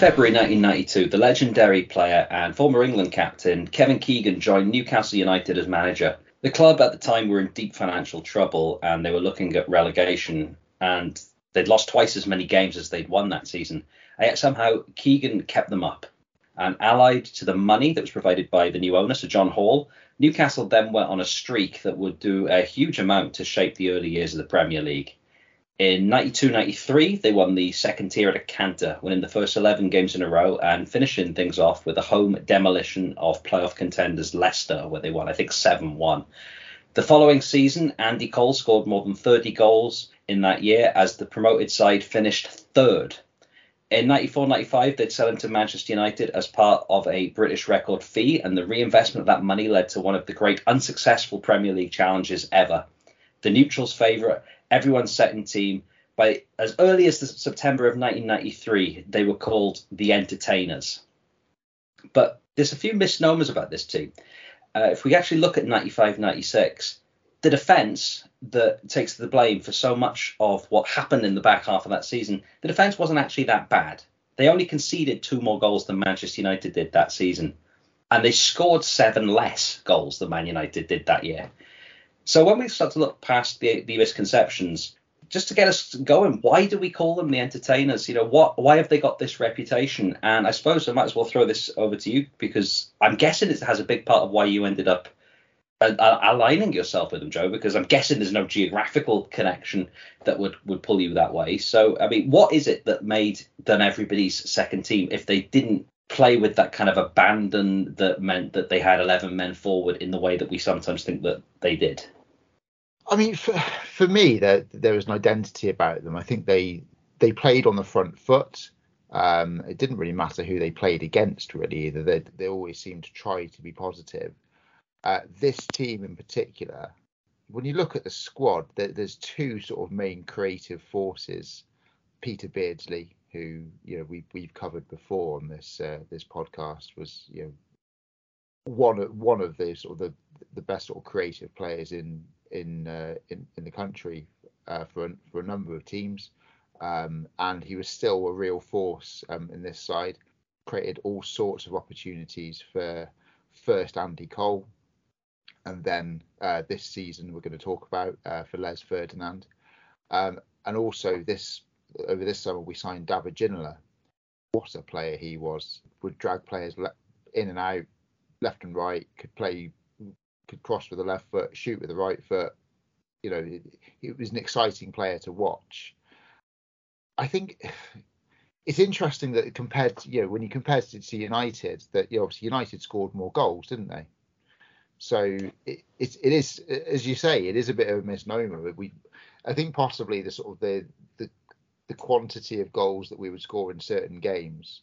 February 1992, the legendary player and former England captain Kevin Keegan joined Newcastle United as manager. The club at the time were in deep financial trouble and they were looking at relegation and they'd lost twice as many games as they'd won that season. And yet somehow Keegan kept them up. And allied to the money that was provided by the new owner, Sir John Hall, Newcastle then went on a streak that would do a huge amount to shape the early years of the Premier League. In 92-93, they won the second tier at a canter, winning the first 11 games in a row and finishing things off with a home demolition of playoff contenders Leicester, where they won, I think, 7-1. The following season, Andy Cole scored more than 30 goals in that year as the promoted side finished third. In 94-95, they'd sell him to Manchester United as part of a British record fee, and the reinvestment of that money led to one of the great unsuccessful Premier League challenges ever. The neutrals' favourite everyone's second team. By as early as the September of 1993, they were called the Entertainers. But there's a few misnomers about this team. Uh, if we actually look at 95 96, the defence that takes the blame for so much of what happened in the back half of that season, the defence wasn't actually that bad. They only conceded two more goals than Manchester United did that season. And they scored seven less goals than Man United did that year. So when we start to look past the, the misconceptions, just to get us going, why do we call them the entertainers? You know, what why have they got this reputation? And I suppose I might as well throw this over to you because I'm guessing it has a big part of why you ended up aligning yourself with them, Joe, because I'm guessing there's no geographical connection that would would pull you that way. So, I mean, what is it that made them everybody's second team if they didn't play with that kind of abandon that meant that they had 11 men forward in the way that we sometimes think that they did? I mean, for, for me, there there was an identity about them. I think they they played on the front foot. Um, it didn't really matter who they played against, really. Either they they always seemed to try to be positive. Uh, this team in particular, when you look at the squad, there, there's two sort of main creative forces. Peter Beardsley, who you know we we've covered before on this uh, this podcast, was you know one one of the sort of the the best sort of creative players in in uh, in, in the country uh, for for a number of teams, um, and he was still a real force um, in this side. Created all sorts of opportunities for first Andy Cole, and then uh, this season we're going to talk about uh, for Les Ferdinand, um, and also this over this summer we signed David Ginola. What a player he was! Would drag players le- in and out, left and right. Could play could cross with the left foot, shoot with the right foot. You know, it, was an exciting player to watch. I think it's interesting that compared to you know when you compare it to United, that you know, obviously United scored more goals, didn't they? So it, it, it is as you say, it is a bit of a misnomer. We, I think possibly the sort of the the the quantity of goals that we would score in certain games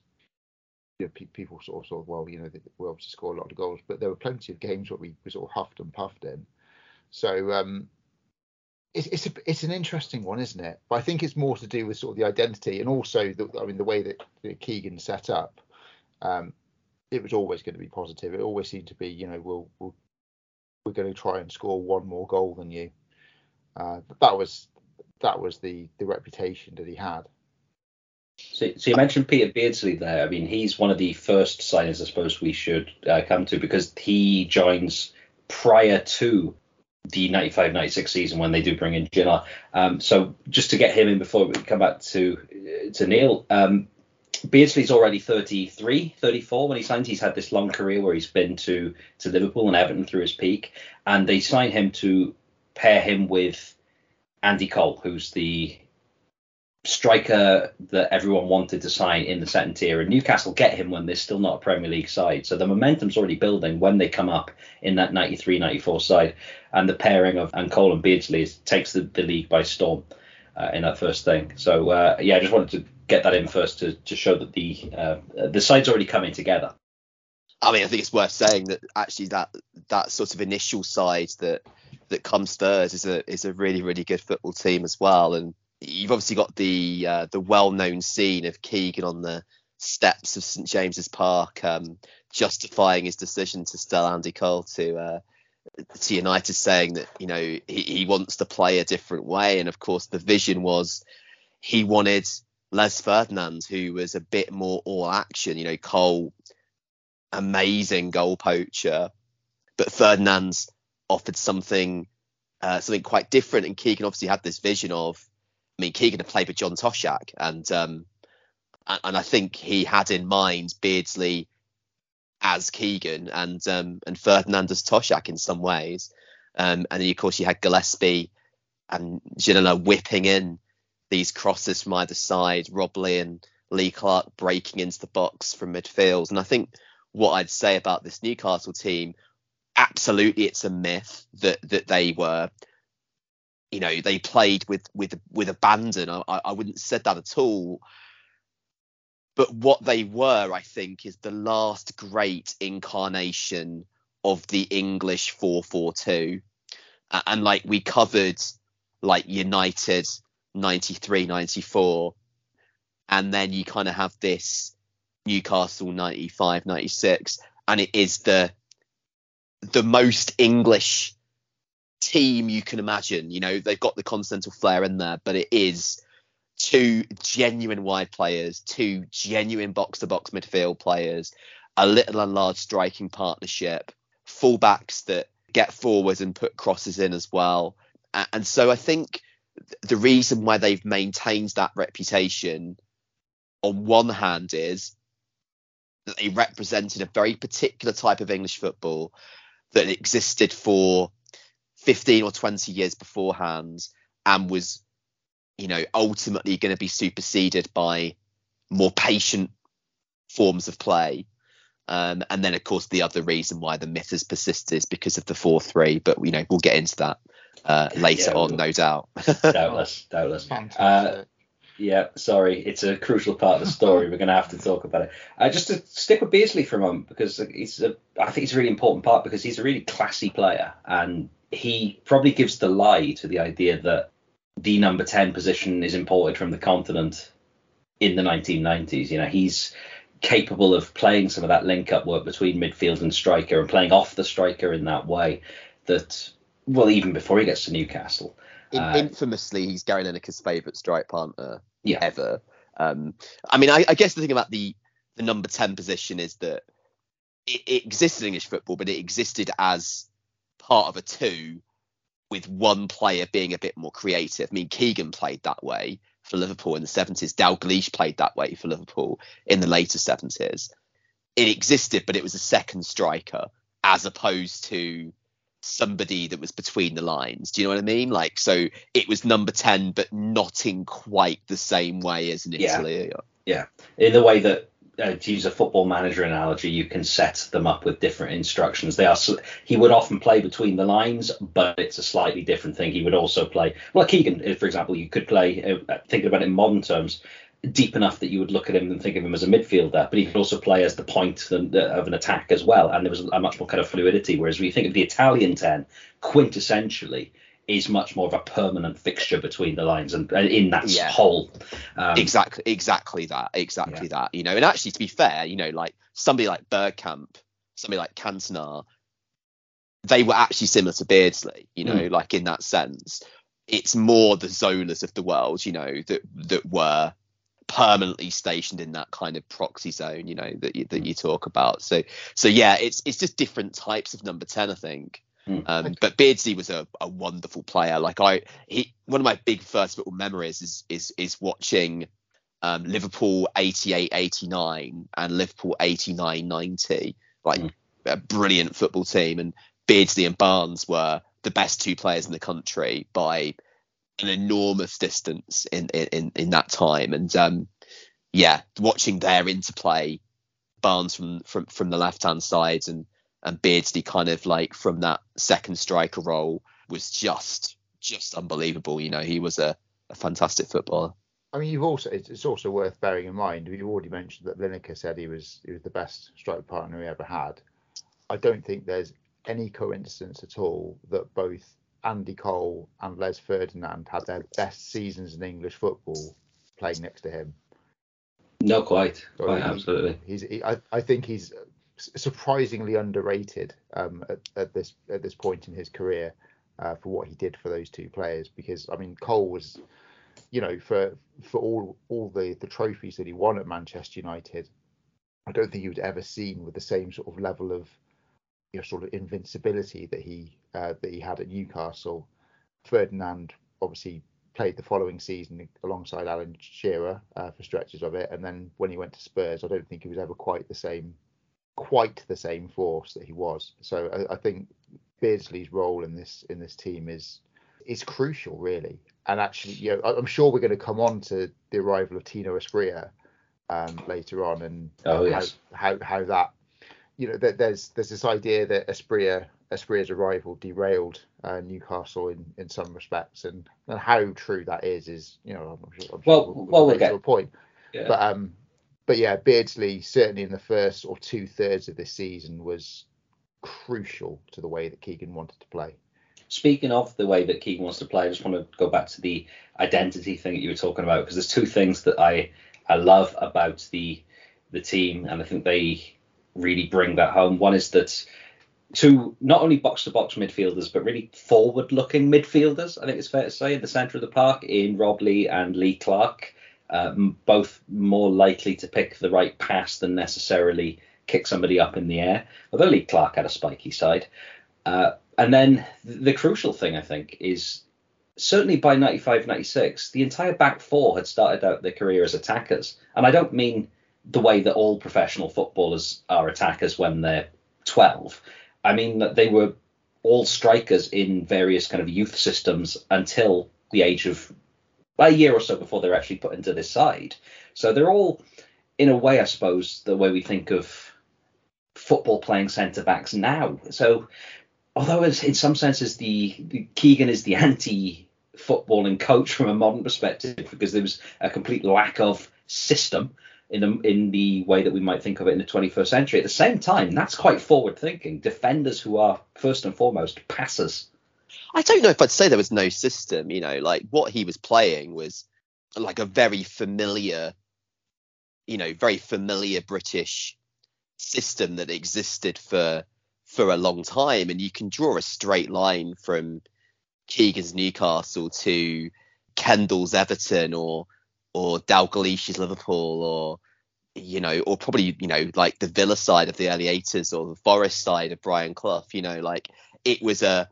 you know, pe- people sort of, of, well, you know, we obviously score a lot of goals, but there were plenty of games where we, we sort of huffed and puffed in. So um, it's it's, a, it's an interesting one, isn't it? But I think it's more to do with sort of the identity and also the, I mean the way that, that Keegan set up. Um, it was always going to be positive. It always seemed to be, you know, we'll, we'll we're going to try and score one more goal than you. Uh, that was that was the the reputation that he had. So, so you mentioned Peter Beardsley there. I mean, he's one of the first signings I suppose we should uh, come to because he joins prior to the 95-96 season when they do bring in Ginola. Um, so just to get him in before we come back to to Neil, um, Beardsley's already 33, 34 when he signed. He's had this long career where he's been to to Liverpool and Everton through his peak, and they sign him to pair him with Andy Cole, who's the striker that everyone wanted to sign in the second tier, and Newcastle get him when they're still not a Premier League side. So the momentum's already building when they come up in that 93-94 side, and the pairing of and Cole and Beardsley takes the, the league by storm uh, in that first thing. So uh, yeah, I just wanted to get that in first to, to show that the uh, the side's already coming together. I mean, I think it's worth saying that actually that that sort of initial side that that comes third is a is a really really good football team as well, and you've obviously got the uh, the well-known scene of Keegan on the steps of St James's Park, um, justifying his decision to sell Andy Cole to uh, to United, saying that you know he, he wants to play a different way, and of course the vision was he wanted Les Ferdinand, who was a bit more all action. You know, Cole, amazing goal poacher, but Ferdinand's offered something uh, something quite different. And Keegan obviously had this vision of, I mean, Keegan had played with John Toshack, and um, and I think he had in mind Beardsley as Keegan and um, and Ferdinand as Toshack in some ways. Um, and then of course you had Gillespie and Ginola whipping in these crosses from either side, Rob Lee and Lee Clark breaking into the box from midfield. And I think what I'd say about this Newcastle team, absolutely it's a myth that that they were you know they played with with with abandon I, I wouldn't said that at all but what they were, I think, is the last great incarnation of the English 442. Uh, and like we covered like United 93, 94. And then you kind of have this Newcastle 95, 96. And it is the the most English team you can imagine. You know, they've got the continental flair in there, but it is two genuine wide players, two genuine box to box midfield players, a little and large striking partnership, fullbacks that get forward and put crosses in as well. And so I think the reason why they've maintained that reputation on one hand is that they represented a very particular type of English football that existed for 15 or 20 years beforehand and was you know, ultimately going to be superseded by more patient forms of play. Um, and then, of course, the other reason why the myth has persisted is because of the 4 3. But, you know, we'll get into that uh, later yeah, on, no doubt. doubtless, doubtless. Uh, yeah, sorry, it's a crucial part of the story. We're going to have to talk about it. Uh, just to stick with Beardsley for a moment, because he's a, I think it's a really important part because he's a really classy player, and he probably gives the lie to the idea that the number 10 position is imported from the continent in the 1990s. You know, he's capable of playing some of that link up work between midfield and striker and playing off the striker in that way that, well, even before he gets to Newcastle. In, uh, infamously, he's Gary Lineker's favourite strike partner yeah. ever. Um, I mean, I, I, guess the thing about the, the number 10 position is that it, it existed in English football, but it existed as part of a two with one player being a bit more creative. I mean, Keegan played that way for Liverpool in the 70s. Dalglish played that way for Liverpool in the later 70s. It existed, but it was a second striker as opposed to somebody that was between the lines. Do you know what I mean? Like, so it was number 10, but not in quite the same way as in Italy. Yeah. yeah. In the way that uh, to use a football manager analogy, you can set them up with different instructions. They are he would often play between the lines, but it's a slightly different thing. He would also play like Keegan, for example. You could play uh, thinking about it in modern terms, deep enough that you would look at him and think of him as a midfielder, but he could also play as the point of an attack as well. And there was a much more kind of fluidity. Whereas when you think of the Italian ten, quintessentially is much more of a permanent fixture between the lines and in that yeah. whole um, exactly exactly that exactly yeah. that you know and actually to be fair you know like somebody like Bergkamp somebody like Cantona they were actually similar to Beardsley you know mm. like in that sense it's more the Zolas of the world you know that that were permanently stationed in that kind of proxy zone you know that you, that you talk about so so yeah it's it's just different types of number 10 I think Hmm. Um, but Beardsley was a, a, wonderful player. Like I, he, one of my big first football memories is is is watching um, Liverpool 88, 89 and Liverpool 89, 90. Like mm. a brilliant football team, and Beardsley and Barnes were the best two players in the country by an enormous distance in in in that time. And um, yeah, watching their interplay, Barnes from from from the left hand side and and Beardsley kind of like from that second striker role was just just unbelievable. You know, he was a, a fantastic footballer. I mean, you've also it's, also worth bearing in mind. You've already mentioned that Lineker said he was he was the best strike partner he ever had. I don't think there's any coincidence at all that both Andy Cole and Les Ferdinand had their best seasons in English football playing next to him. No, quite, quite, he, absolutely. He's, he, I, I think he's surprisingly underrated um, at, at, this at this point in his career uh, for what he did for those two players. Because I mean, Cole was you know, for for all all the the trophies that he won at Manchester United, I don't think he was ever seen with the same sort of level of you know, sort of invincibility that he uh, that he had at Newcastle. Ferdinand obviously played the following season alongside Alan Shearer uh, for stretches of it, and then when he went to Spurs, I don't think he was ever quite the same, quite the same force that he was. So I, I think Beardsley's role in this in this team is is crucial, really. And actually, you know, I'm sure we're going to come on to the arrival of Tino Asprilla um, later on, and oh, yes. how, how how that you know, there's there's this idea that Asprilla Asprilla's arrival derailed uh, Newcastle in, in some respects, and, and how true that is is you know I'm sure, I'm well sure we'll, well we'll get to a point, yeah. but um but yeah Beardsley certainly in the first or two thirds of this season was crucial to the way that Keegan wanted to play. Speaking of the way that Keegan wants to play, I just want to go back to the identity thing that you were talking about because there's two things that I I love about the the team, and I think they really bring that home. One is that two not only box to box midfielders, but really forward looking midfielders, I think it's fair to say, in the centre of the park in Rob Lee and Lee Clark, uh, both more likely to pick the right pass than necessarily kick somebody up in the air. Although Lee Clark had a spiky side. Uh, and then the crucial thing, I think, is certainly by 95 96, the entire back four had started out their career as attackers. And I don't mean the way that all professional footballers are attackers when they're 12. I mean they were all strikers in various kind of youth systems until the age of a year or so before they're actually put into this side. So they're all, in a way, I suppose, the way we think of football playing centre backs now. So although in some senses the, the Keegan is the anti footballing coach from a modern perspective because there was a complete lack of system in the in the way that we might think of it in the 21st century. At the same time, that's quite forward thinking. Defenders who are first and foremost passers. I don't know if I'd say there was no system. You know, like what he was playing was like a very familiar, you know, very familiar British system that existed for for a long time, and you can draw a straight line from Keegan's Newcastle to Kendall's Everton or or Dalglish's Liverpool or you know, or probably, you know, like the Villa side of the early 80s or the Forest side of Brian Clough, you know, like it was a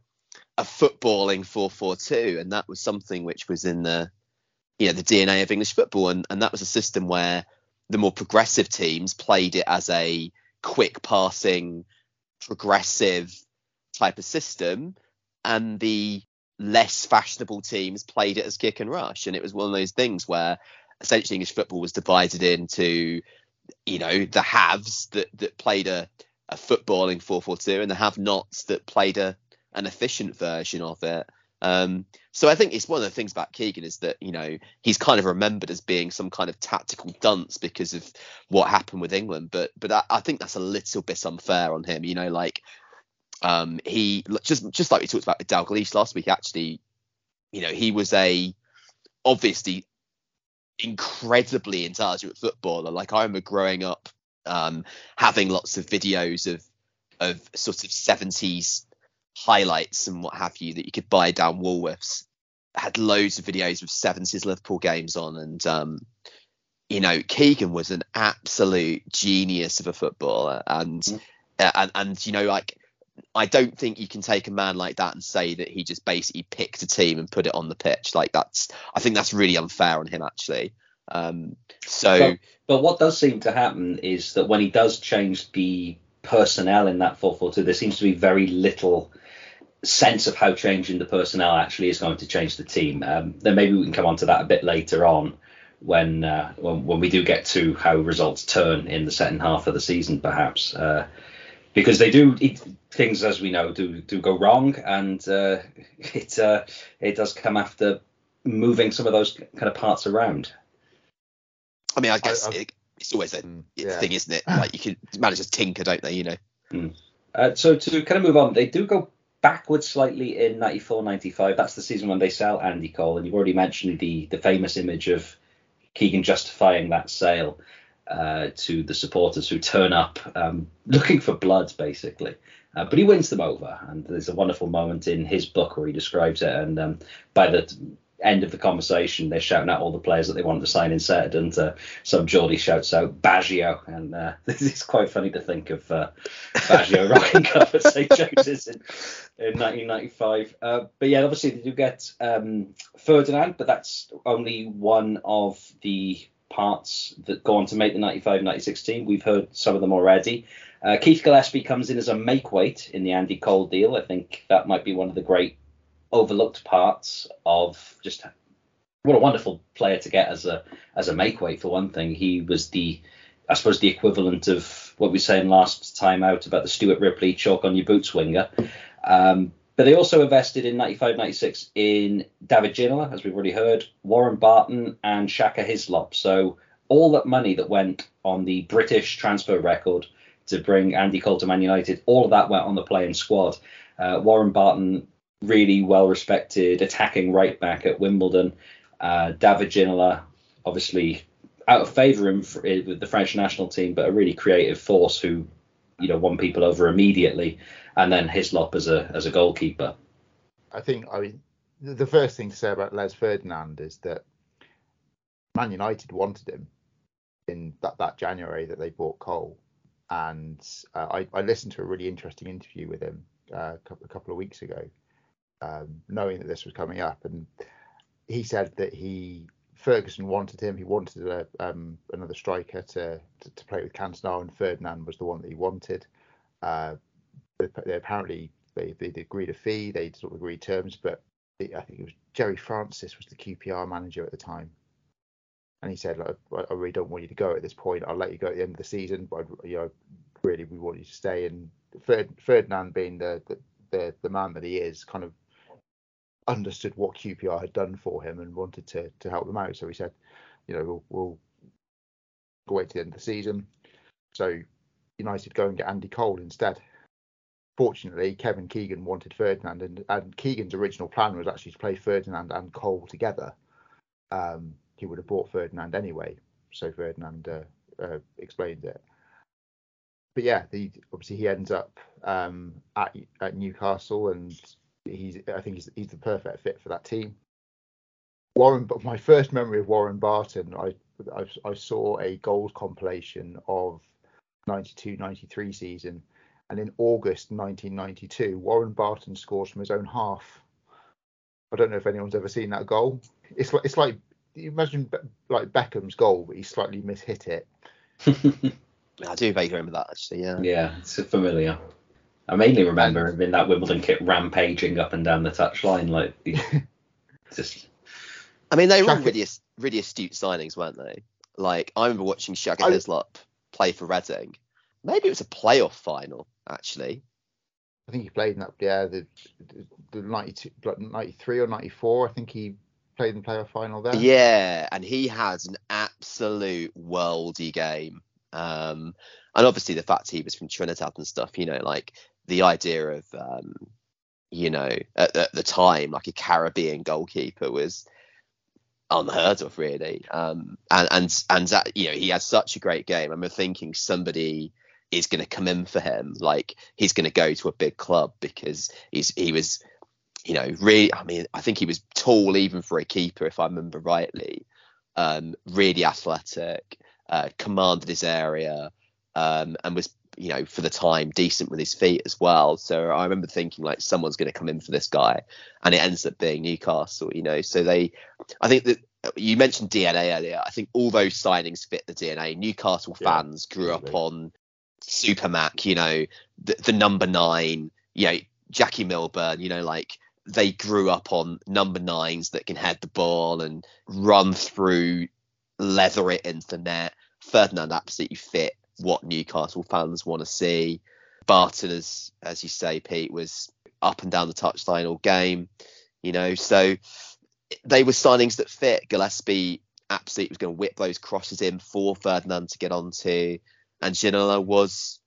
a footballing 4-4-2 and that was something which was in the you know, the DNA of English football and and that was a system where the more progressive teams played it as a quick passing progressive type of system and the less fashionable teams played it as kick and rush. And it was one of those things where essentially English football was divided into, you know, the haves that, that played a, a footballing 4-4-2 and the have-nots that played a an efficient version of it. Um, so I think it's one of the things about Keegan is that you know he's kind of remembered as being some kind of tactical dunce because of what happened with England, but but I, I think that's a little bit unfair on him. You know, like um, he just just like we talked about with Dalglish last week. Actually, you know, he was a obviously incredibly intelligent footballer. Like I remember growing up, um, having lots of videos of of sort of 70s highlights and what have you that you could buy down Woolworths. had loads of videos of 70s Liverpool games on, and um, you know, Keegan was an absolute genius of a footballer, and mm. and and you know, like I don't think you can take a man like that and say that he just basically picked a team and put it on the pitch. Like that's, I think that's really unfair on him actually. Um, so, but, but, what does seem to happen is that when he does change the personnel in that 4-4-2, there seems to be very little sense of how changing the personnel actually is going to change the team. Um, then maybe we can come on to that a bit later on when, uh, when when we do get to how results turn in the second half of the season, perhaps. Uh, because they do it, things as we know do do go wrong, and uh, it uh, it does come after moving some of those kind of parts around. I mean, I guess I, it, it's always a mm, yeah. thing, isn't it? Like you can managers tinker, don't they? You know. Mm. Uh, so to kind of move on, they do go backwards slightly in 94 95 that's the season when they sell andy cole and you've already mentioned the the famous image of keegan justifying that sale uh, to the supporters who turn up um, looking for blood, basically. Uh, but he wins them over, and there's a wonderful moment in his book where he describes it. And um, by the end of the conversation, they're shouting out all the players that they want to sign instead, and uh, some Geordie shouts out Baggio, and uh, it's quite funny to think of uh, Baggio rocking up at St James's in, in 1995. Uh, but yeah, obviously they do get um, Ferdinand, but that's only one of the parts that go on to make the 95-96 team. We've heard some of them already. Uh, Keith Gillespie comes in as a make weight in the Andy Cole deal. I think that might be one of the great overlooked parts of just what a wonderful player to get as a as a make weight for one thing. He was the I suppose the equivalent of what we were saying last time out about the Stuart Ripley chalk on your boots winger. Um, but they also invested in 95 96 in David Ginola, as we've already heard, Warren Barton, and Shaka Hislop. So all that money that went on the British transfer record to bring Andy Cole to Man United, all of that went on the playing squad. Uh, Warren Barton really well respected attacking right back at Wimbledon. Uh, David Ginola, obviously out of favour with the French national team, but a really creative force who, you know, won people over immediately. And then Hislop as a as a goalkeeper. I think I mean the first thing to say about Les Ferdinand is that Man United wanted him in that, that January that they bought Cole, and uh, I, I listened to a really interesting interview with him uh, a couple of weeks ago, um, knowing that this was coming up, and he said that he Ferguson wanted him. He wanted a, um, another striker to, to, to play with Cantona, and Ferdinand was the one that he wanted. Uh, they, they apparently they they agreed a fee, they sort of agreed terms, but I think it was Gerry Francis was the QPR manager at the time, and he said, I, I really don't want you to go at this point. I'll let you go at the end of the season, but you know, really we want you to stay. And Ferdinand being the, the the the man that he is, kind of understood what QPR had done for him and wanted to to help them out. So he said, you know, we'll, we'll go wait to the end of the season. So United go and get Andy Cole instead. Fortunately, Kevin Keegan wanted Ferdinand, and, and Keegan's original plan was actually to play Ferdinand and Cole together. Um, he would have bought Ferdinand anyway, so Ferdinand uh, uh, explained it. But yeah, the, obviously he ends up um, at, at Newcastle, and he's I think he's, he's the perfect fit for that team. Warren, but my first memory of Warren Barton, I, I, I saw a goals compilation of 92-93 season, and in August 1992, Warren Barton scores from his own half. I don't know if anyone's ever seen that goal. It's like it's like you imagine like Beckham's goal, but he slightly mishit it. I do vaguely remember that actually. Yeah. Yeah, it's familiar. I mainly remember him in that Wimbledon kit rampaging up and down the touchline, like just. I mean, they were all really, really astute signings, weren't they? Like I remember watching Shaka Hislop play for Reading. Maybe it was a playoff final, actually. I think he played in that, yeah, the, the 92, 93 or 94. I think he played in the playoff final there. Yeah, and he had an absolute worldy game. Um, and obviously the fact he was from Trinidad and stuff, you know, like the idea of um, you know at, at, the time like a Caribbean goalkeeper was unheard of really. Um, and and and that you know he had such a great game. I'm thinking somebody is going to come in for him. Like he's going to go to a big club because he's he was you know really I mean I think he was tall even for a keeper if I remember rightly. Um, really athletic uh, commanded his area um, and was you know, for the time, decent with his feet as well. So I remember thinking like someone's going to come in for this guy, and it ends up being Newcastle. You know, so they, I think that you mentioned DNA earlier. I think all those signings fit the DNA. Newcastle yeah, fans grew up on Supermac. You know, the, the number nine. You know, Jackie Milburn. You know, like they grew up on number nines that can head the ball and run through, leather it into the net. Ferdinand absolutely fit what Newcastle fans want to see. Barton, as as you say, Pete, was up and down the touchline all game. You know, so they were signings that fit. Gillespie absolutely was going to whip those crosses in for Ferdinand to get onto, and Ginola was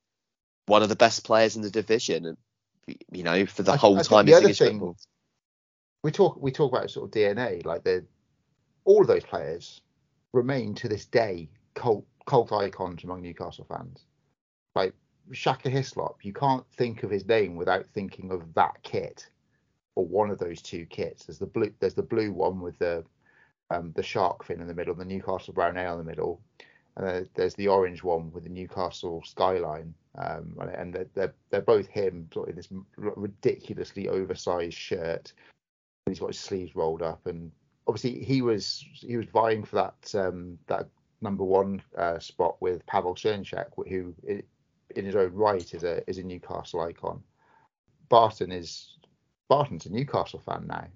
one of the best players in the division. And you know, for the I, whole I time the other thing, football. We talk we talk about sort of DNA, like the all of those players remain to this day cult cult icons among Newcastle fans. Like Shaka Hislop, you can't think of his name without thinking of that kit or one of those two kits. There's the blue there's the blue one with the um, the shark fin in the middle, the Newcastle brown ale in the middle, and there's the orange one with the Newcastle skyline. Um, and they're, they're, they're both him sort of in this ridiculously oversized shirt. He's got his sleeves rolled up, and obviously he was he was vying for that um, that number one uh, spot with Pavel Srnicek, who in his own right is a is a Newcastle icon. Barton is Barton's a Newcastle fan now.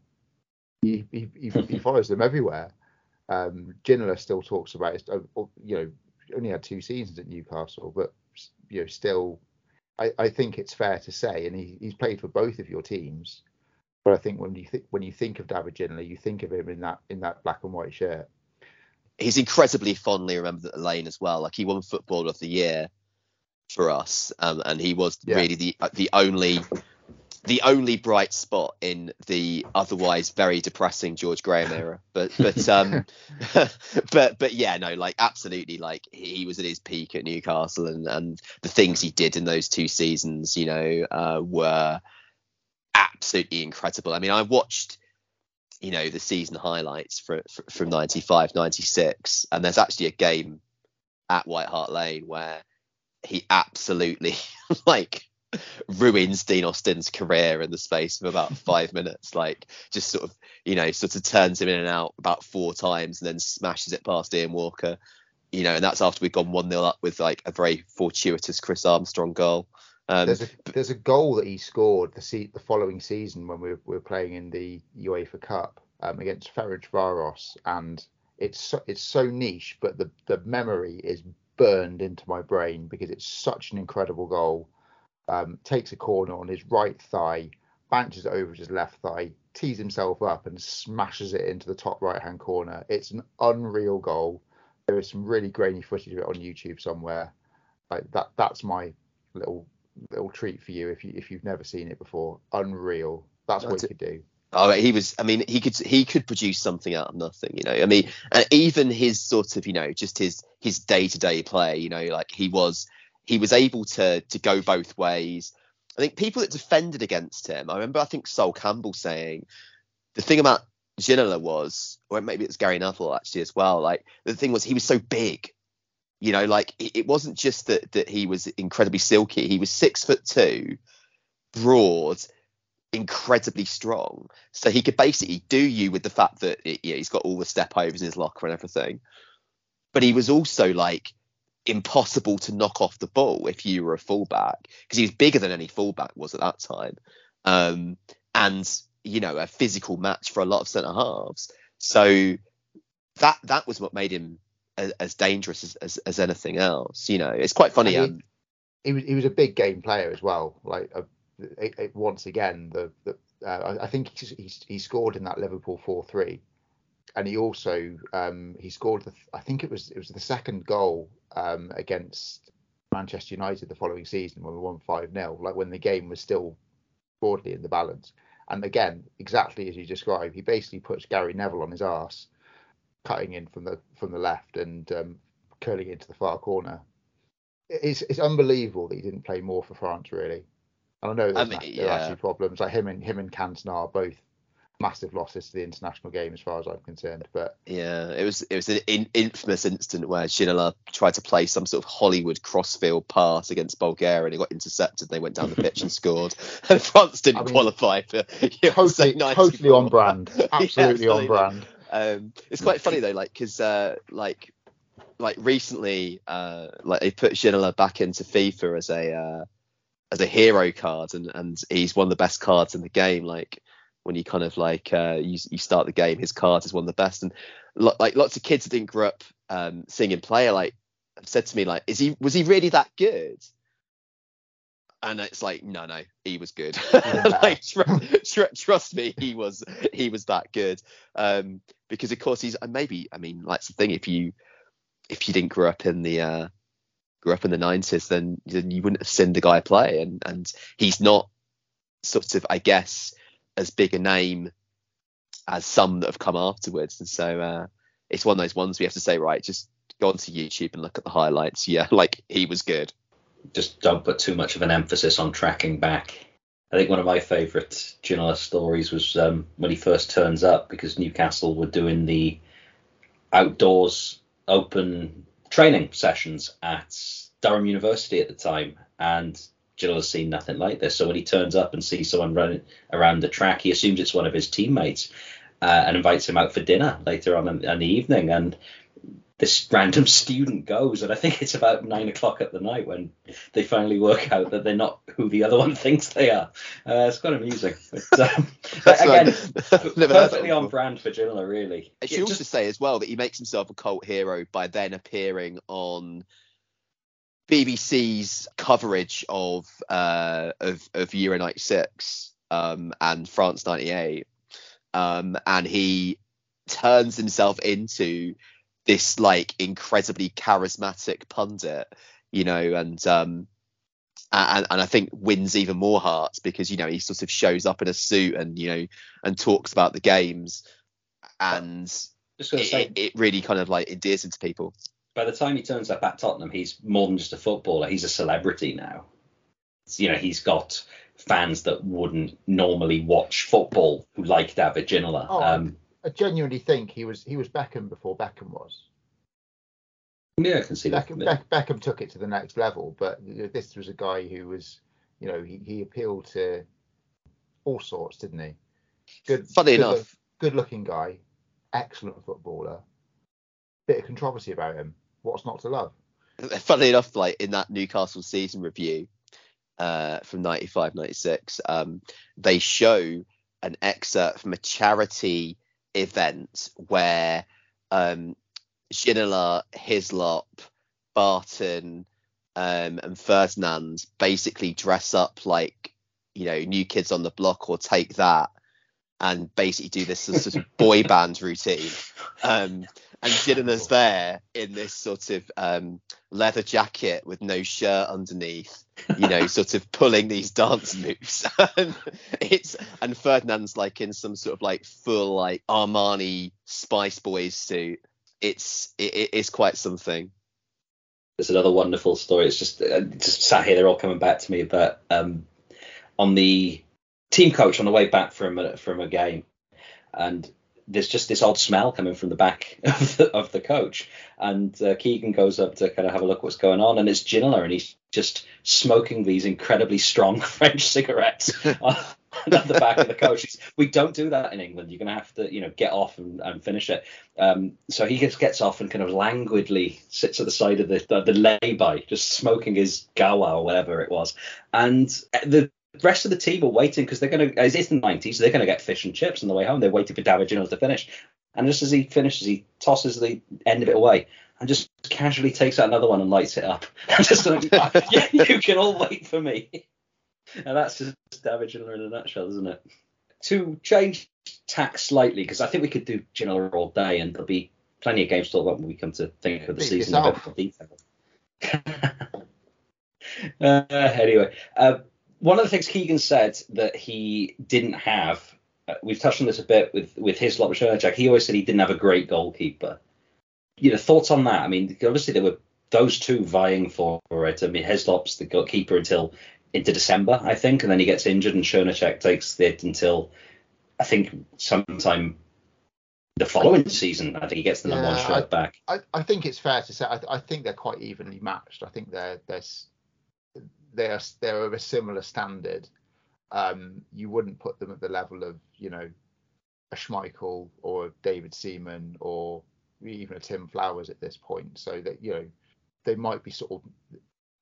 He he, he, he follows them everywhere. Um, Ginola still talks about it. Uh, you know, only had two seasons at Newcastle, but you know, still, I, I think it's fair to say, and he, he's played for both of your teams. But I think when you think when you think of David Ginola, you think of him in that in that black and white shirt. He's incredibly fondly remembered at the lane as well. Like he won Footballer of the Year for us, um, and he was yeah. really the the only the only bright spot in the otherwise very depressing George Graham era. But but um but but yeah, no, like absolutely, like he was at his peak at Newcastle, and and the things he did in those two seasons, you know, uh, were absolutely incredible. I mean, I watched you know the season highlights for, for, from 95 96 and there's actually a game at white hart lane where he absolutely like ruins Dean Austin's career in the space of about five minutes. Like just sort of, you know, sort of turns him in and out about four times and then smashes it past Ian Walker. You know, and that's after we've gone one 0 up with like a very fortuitous Chris Armstrong goal. Um, there's a there's a goal that he scored the se- the following season when we were, we were playing in the UEFA Cup um, against Ferencváros, and it's so, it's so niche, but the the memory is burned into my brain because it's such an incredible goal. Um, takes a corner on his right thigh, bounces it over his left thigh, tees himself up and smashes it into the top right hand corner. It's an unreal goal. There is some really grainy footage of it on YouTube somewhere. Like that that's my little little treat for you if you if you've never seen it before. Unreal. That's what he could do. Oh, he was. I mean, he could he could produce something out of nothing. You know, I mean, and even his sort of you know just his his day to day play. You know, like he was he was able to to go both ways. I think people that defended against him. I remember I think Sol Campbell saying the thing about Ginola was, or maybe it's Gary Neville actually as well. Like the thing was he was so big. You know, like it wasn't just that that he was incredibly silky. He was six foot two, broad incredibly strong. So he could basically do you with the fact that it, he's got all the step overs in his locker and everything. But he was also like impossible to knock off the ball if you were a fullback because he was bigger than any fullback was at that time. Um, and you know, a physical match for a lot of centre halves. So that that was what made him as, as dangerous as, as, as, anything else. You know, it's quite funny. um, he was he was a big game player as well, like a it, it, once again, the, the uh, I think he, he, scored in that Liverpool four three, and he also um, he scored the I think it was it was the second goal um, against Manchester United the following season when we won five 0 like when the game was still broadly in the balance. And again, exactly as you described, he basically puts Gary Neville on his arse, cutting in from the from the left and um, curling into the far corner. It's it's unbelievable that he didn't play more for France, really. And I know I mean, yeah. there are actually problems. Like him and him and Cantona are both massive losses to the international game as far as I'm concerned. But yeah, it was it was an in, infamous incident where Ginola tried to play some sort of Hollywood crossfield pass against Bulgaria and he got intercepted. They went down the pitch and scored, and France didn't I mean, qualify for totally, totally on brand, absolutely, yeah, on brand. Um, it's quite funny though, like because uh, like like recently, uh, like they put Ginola back into FIFA as a uh, as a hero card, and and he's one of the best cards in the game. Like when you kind of like uh, you you start the game, his card is one of the best. And lo- like lots of kids that didn't grow up um, seeing him play, like have said to me, like, is he was he really that good? And it's like, no, no, he was good. Yeah. like, tr- tr- trust me, he was he was that good. Um, because of course he's maybe, I mean, like the thing if you if you didn't grow up in the uh, grew up in the 90s, then, then you wouldn't have seen the guy play. And, and he's not sort of, I guess, as big a name as some that have come afterwards. And so uh, it's one of those ones we have to say, right, just go onto YouTube and look at the highlights. Yeah, like he was good. Just don't put too much of an emphasis on tracking back. I think one of my favourite Ginola stories was um, when he first turns up because Newcastle were doing the outdoors open training sessions at Durham University at the time, and Ginola's seen nothing like this. So when he turns up and sees someone running around the track, he assumes it's one of his teammates uh, and invites him out for dinner later on in, in the evening. And this random student goes, and I think it's about nine o'clock at the night when they finally work out that they're not who the other one thinks they are. Uh, it's quite amusing. But, um, again, perfectly on brand for Ginola, really. I should yeah, also just... say as well that he makes himself a cult hero by then appearing on BBC's coverage of uh, of, of Euro '96 um, and France '98, um, and he turns himself into this like incredibly charismatic pundit, you know, and um, and, and I think wins even more hearts because you know he sort of shows up in a suit and you know and talks about the games, and it, say, it really kind of like endears him to people. By the time he turns up at Tottenham, he's more than just a footballer; he's a celebrity now. You know, he's got fans that wouldn't normally watch football who like David Ginola. Oh, um, I genuinely think he was he was Beckham before Beckham was. Yeah, I can see Beckham, that. Beckham took it to the next level, but this was a guy who was, you know, he, he appealed to all sorts, didn't he? Good. Funny good enough, look, good looking guy, excellent footballer. Bit of controversy about him. What's not to love? Funny enough, like in that Newcastle season review uh, from 95 96, um, they show an excerpt from a charity event where um, Ginola, Hislop, Barton, um, and Ferdinand basically dress up like you know new kids on the block or take that and basically do this sort of boy band routine. Um, and Ginola's there in this sort of um, leather jacket with no shirt underneath, you know, sort of pulling these dance moves. and it's and Ferdinand's like in some sort of like full like Armani Spice Boys suit. It's it, it's quite something. There's another wonderful story. It's just uh, just sat here. They're all coming back to me, but um, on the team coach on the way back from a, from a game, and there's just this odd smell coming from the back of the, of the coach. And uh, Keegan goes up to kind of have a look what's going on, and it's Ginola, and he's just smoking these incredibly strong French cigarettes on, the back of the coach. we don't do that in England. You're going to have to, you know, get off and, and finish it. Um, so he just gets off and kind of languidly sits at the side of the the, the lay-by, just smoking his gawa or whatever it was. And the rest of the team are waiting because they're going to, it's the 90s, so they're going to get fish and chips on the way home. They're waiting for David Ginola to finish. And just as he finishes, he tosses the end of it away and just casually takes out another one and lights it up. just like, yeah, you can all wait for me. And that's just David Ginola in a nutshell, isn't it? To change tack slightly, because I think we could do Ginola all day and there'll be plenty of games to talk about when we come to think of the season in a bit more detail. uh, anyway, uh, one of the things Keegan said that he didn't have, uh, we've touched on this a bit with with Hislop Jack. He always said he didn't have a great goalkeeper. You know, thoughts on that? I mean, obviously there were those two vying for it. I mean, Hislop's the goalkeeper until into December, I think, and then he gets injured, and Srnicek takes it until I think sometime the following season. I think he gets the number yeah, one shirt back. I, I think it's fair to say I, I think they're quite evenly matched. I think they're they're they're they're of a similar standard. Um, you wouldn't put them at the level of you know a Schmeichel or a David Seaman or even a Tim Flowers at this point. So that you know they might be sort of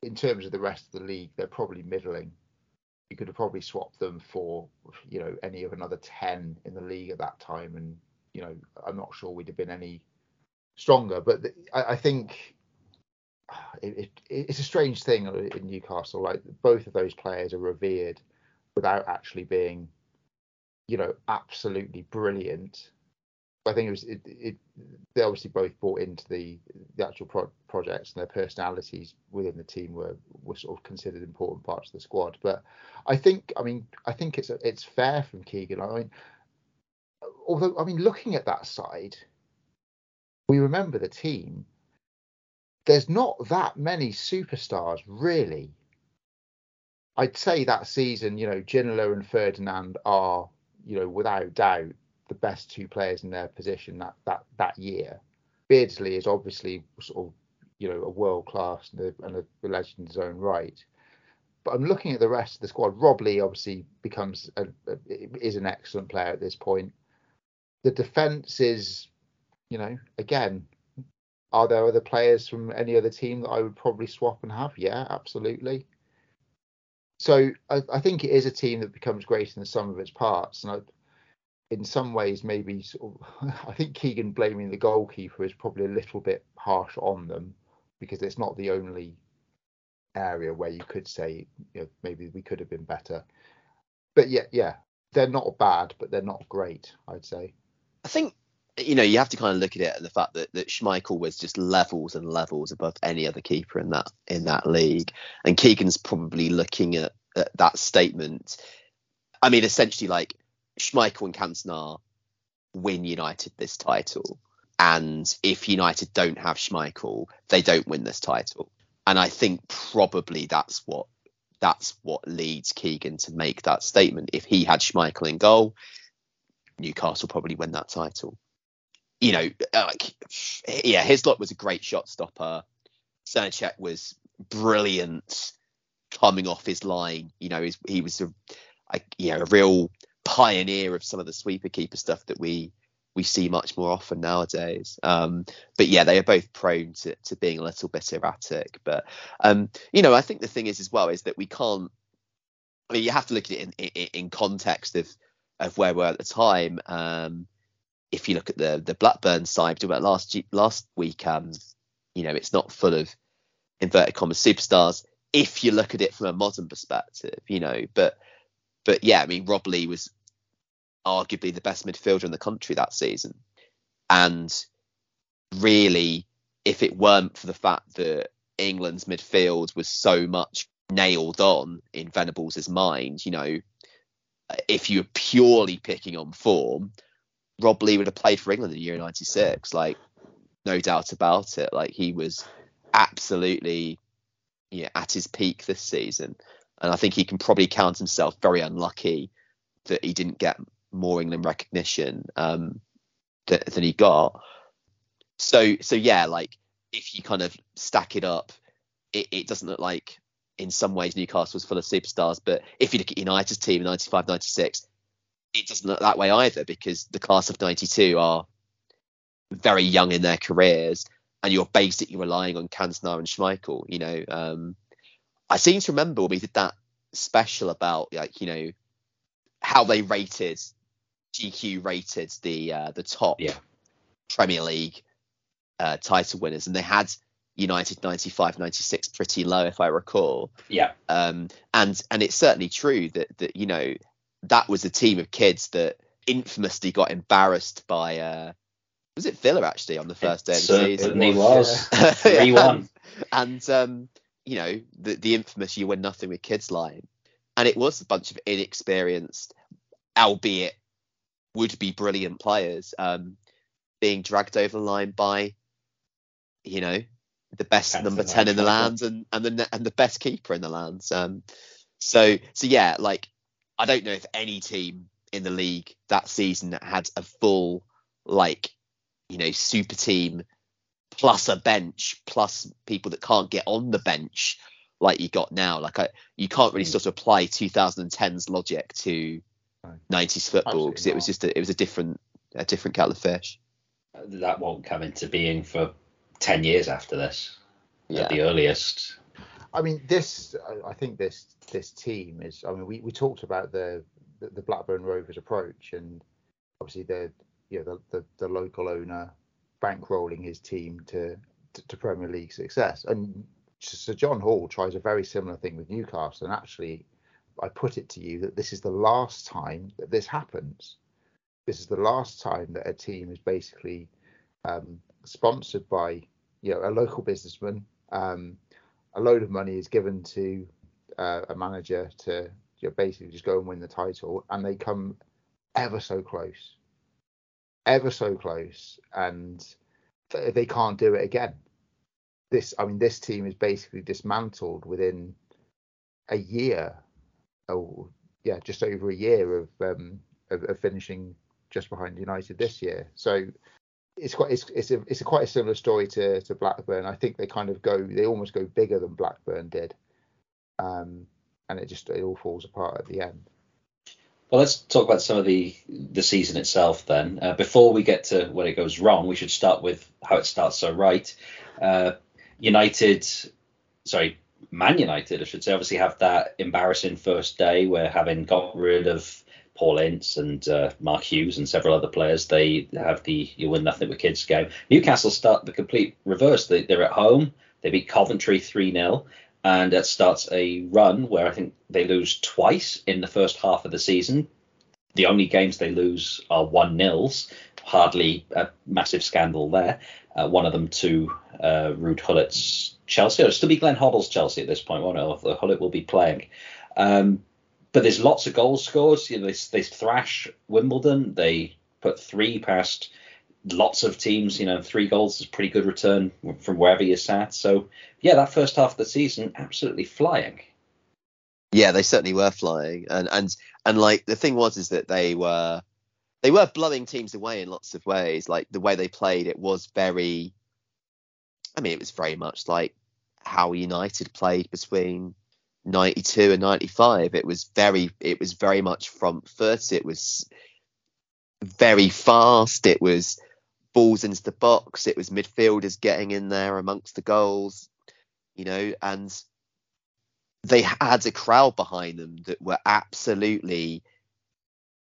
in terms of the rest of the league, they're probably middling. You could have probably swapped them for you know any of another ten in the league at that time, and you know I'm not sure we'd have been any stronger. But the, I, I think it, it, it's a strange thing in Newcastle. Like both of those players are revered without actually being, you know, absolutely brilliant. I think it was it, it, they obviously both bought into the the actual pro- projects and their personalities within the team were were sort of considered important parts of the squad. But I think I mean I think it's it's fair from Keegan. I mean, although I mean looking at that side, we remember the team there's not that many superstars really. I'd say that season, you know, Ginola and Ferdinand are, you know, without doubt the best two players in their position that that that year. Beardsley is obviously sort of, you know, a world class and a, and a legend in his own right. But I'm looking at the rest of the squad. Rob Lee obviously becomes a, a, is an excellent player at this point. The defence is, you know, again, are there other players from any other team that I would probably swap and have? Yeah, absolutely. So I, I think it is a team that becomes greater than the sum of its parts, and I, in some ways, maybe sort of, I think Keegan blaming the goalkeeper is probably a little bit harsh on them because it's not the only area where you could say you know, maybe we could have been better. But yeah, yeah, they're not bad, but they're not great. I'd say. I think you know you have to kind of look at it and the fact that that Schmeichel was just levels and levels above any other keeper in that in that league, and Keegan's probably looking at, at that statement. I mean, essentially, like Schmeichel and Cantona win United this title, and if United don't have Schmeichel, they don't win this title. And I think probably that's what that's what leads Keegan to make that statement. If he had Schmeichel in goal, Newcastle probably win that title. You know, like yeah, Hislop was a great shot stopper. Srnicek was brilliant coming off his line. You know, he was a, a you know a real pioneer of some of the sweeper keeper stuff that we we see much more often nowadays. Um, but yeah, they are both prone to, to being a little bit erratic. But um, you know, I think the thing is as well is that we can't. I mean, you have to look at it in, in, in context of of where we're at the time. Um, if you look at the the Blackburn side, we about last last week, um, you know, it's not full of inverted commas superstars. If you look at it from a modern perspective, you know, but but yeah, I mean, Rob Lee was arguably the best midfielder in the country that season, and really, if it weren't for the fact that England's midfield was so much nailed on in Venables' mind, you know, if you were purely picking on form, Rob Lee would have played for England in the year '96. Like, no doubt about it. Like, he was absolutely you know, at his peak this season. And I think he can probably count himself very unlucky that he didn't get more England recognition um, th- than he got. So, so yeah, like if you kind of stack it up, it, it doesn't look like in some ways Newcastle was full of superstars. But if you look at United's team in 95 96, it doesn't look that way either because the class of 92 are very young in their careers and you're basically relying on Cantona and Schmeichel. You know, um, I seem to remember when we did that special about like you know how they rated GQ rated the uh, the top yeah. Premier League uh, title winners, and they had United 95 96 pretty low if I recall. Yeah. Um, and and it's certainly true that that you know that was a team of kids that infamously got embarrassed by uh, was it Villa actually on the first day of the season? Certainly was. Three one. And um, you know the the infamous "you win nothing with kids" line, and it was a bunch of inexperienced, albeit would be brilliant players, um, being dragged over the line by, you know, the best That's number ten in the land and and the and the best keeper in the land. Um, so so yeah, like I don't know if any team in the league that season had a full like you know super team plus a bench plus people that can't get on the bench like you got now. Like I, you can't really mm. sort of apply 2010's logic to 90s football because it was just a, it was a different a different kettle of fish. That won't come into being for 10 years after this yeah. at the earliest. I mean, this I think this this team is. I mean, we, we talked about the, the, Blackburn Rovers approach and obviously the you know the, the, the local owner bankrolling his team to, to, to Premier League success. And Sir John Hall tries a very similar thing with Newcastle, and actually, I put it to you that this is the last time that this happens. This is the last time that a team is basically um, sponsored by you know a local businessman. Um, a load of money is given to uh, a manager to you know, basically just go and win the title, and they come ever so close ever so close, and they can't do it again. This, I mean, this team is basically dismantled within a year oh yeah, just over a year of um, of, of finishing just behind United this year. So it's quite it's it's a it's a quite a similar story to to Blackburn. I think they kind of go they almost go bigger than Blackburn did, um, and it just it all falls apart at the end. Well, let's talk about some of the the season itself then. Uh, before we get to when it goes wrong, we should start with how it starts so right. Uh, United, sorry, Man United, I should say, obviously have that embarrassing first day where having got rid of Paul Ince and uh, Mark Hughes and several other players, they have the you win nothing with kids game. Newcastle start the complete reverse. They, they're at home. They beat Coventry 3 0 and it starts a run where I think they lose twice in the first half of the season. The only games they lose are one nils. Hardly a massive scandal there. Uh, one of them to uh, Ruud Gullit's Chelsea. It'll still be Glenn Hoddle's Chelsea at this point, won't it? The Gullit will be playing. Um, but there's lots of goals scored. You know, they, they thrash Wimbledon. They put three past lots of teams, you know, three goals is pretty good return from wherever you're sat. So yeah, that first half of the season, absolutely flying. Yeah, they certainly were flying, and and and like the thing was is that they were they were blowing teams away in lots of ways. Like the way they played, it was very. I mean, it was very much like how United played between 92 and 95. It was very, it was very much front foot. It was very fast. It was balls into the box. It was midfielders getting in there amongst the goals, you know, and they had a crowd behind them that were absolutely,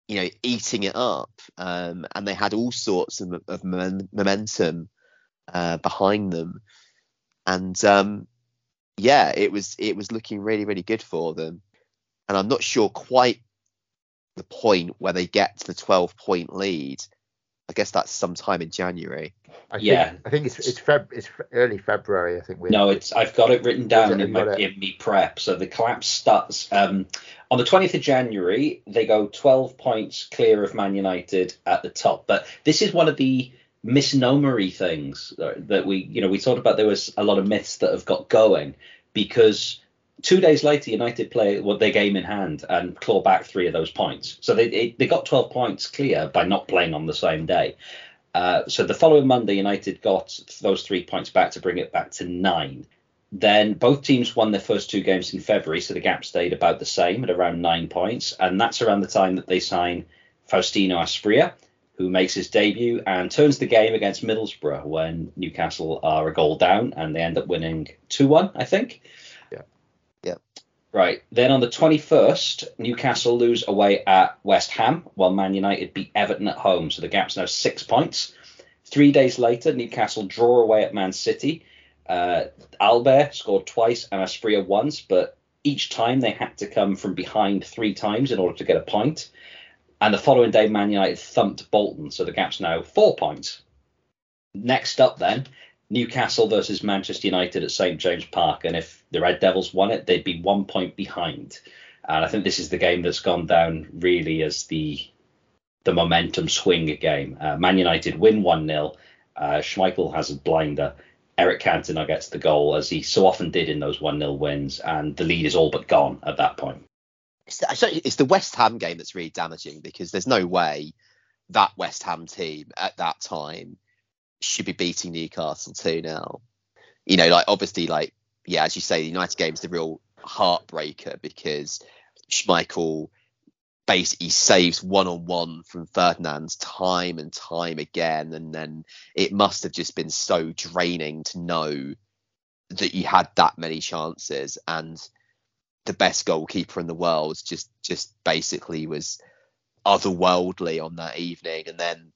you know, eating it up. Um, and they had all sorts of, of momentum uh, behind them. And um, yeah, it was it was looking really really good for them. And I'm not sure quite the point where they get to the 12 point lead I guess that's sometime in January. I yeah, think, I think it's it's Feb it's early February. I think we. No, it's I've got it written down in my in me prep. So the collapse starts um, on the 20th of January. They go 12 points clear of Man United at the top. But this is one of the misnomery things that we you know we talked about. There was a lot of myths that have got going because two days later, United play well, their game in hand and claw back three of those points. So they they got 12 points clear by not playing on the same day. Uh, so the following Monday, United got those three points back to bring it back to nine. Then both teams won their first two games in February, so the gap stayed about the same at around nine points. And that's around the time that they sign Faustino Asprilla, who makes his debut and turns the game against Middlesbrough when Newcastle are a goal down and they end up winning 2 1, I think. Yeah. Yeah. Right. Then on the 21st, Newcastle lose away at West Ham, while Man United beat Everton at home. So the gap's now six points. Three days later, Newcastle draw away at Man City. Uh, Albert scored twice and Asprilla once, but each time they had to come from behind three times in order to get a point. And the following day, Man United thumped Bolton, so the gap's now four points. Next up, then, Newcastle versus Manchester United at St James Park, and if the Red Devils won it, they'd be one point behind. And I think this is the game that's gone down really as the the momentum swing game. Uh, Man United win 1 0. Uh, Schmeichel has a blinder. Eric Cantona gets the goal, as he so often did in those 1 0 wins, and the lead is all but gone at that point. It's, it's the West Ham game that's really damaging because there's no way that West Ham team at that time should be beating Newcastle 2 0. You know, like obviously, like, yeah, as you say, the United game is the real heartbreaker because Schmeichel basically saves one on one from Ferdinand's time and time again. And then it must have just been so draining to know that you had that many chances and the best goalkeeper in the world just just basically was otherworldly on that evening and then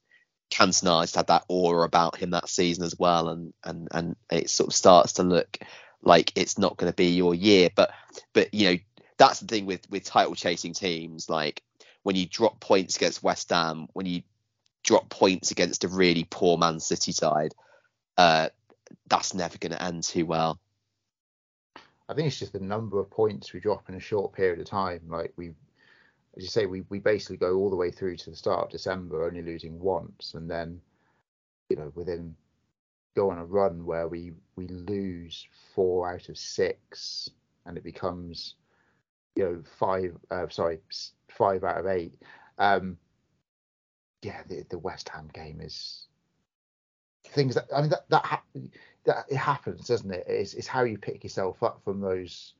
Cantona has had that aura about him that season as well, and and and it sort of starts to look like it's not going to be your year. But but you know that's the thing with with title chasing teams. Like when you drop points against West Ham, when you drop points against a really poor Man City side, uh, that's never going to end too well. I think it's just the number of points we drop in a short period of time. Like we as you say, we, we basically go all the way through to the start of December, only losing once, and then, you know, within go on a run where we we lose four out of six, and it becomes you know five uh, sorry five out of eight. Um, yeah, the, the West Ham game is things that I mean that that ha- it happens, doesn't it? It's, it's how you pick yourself up from those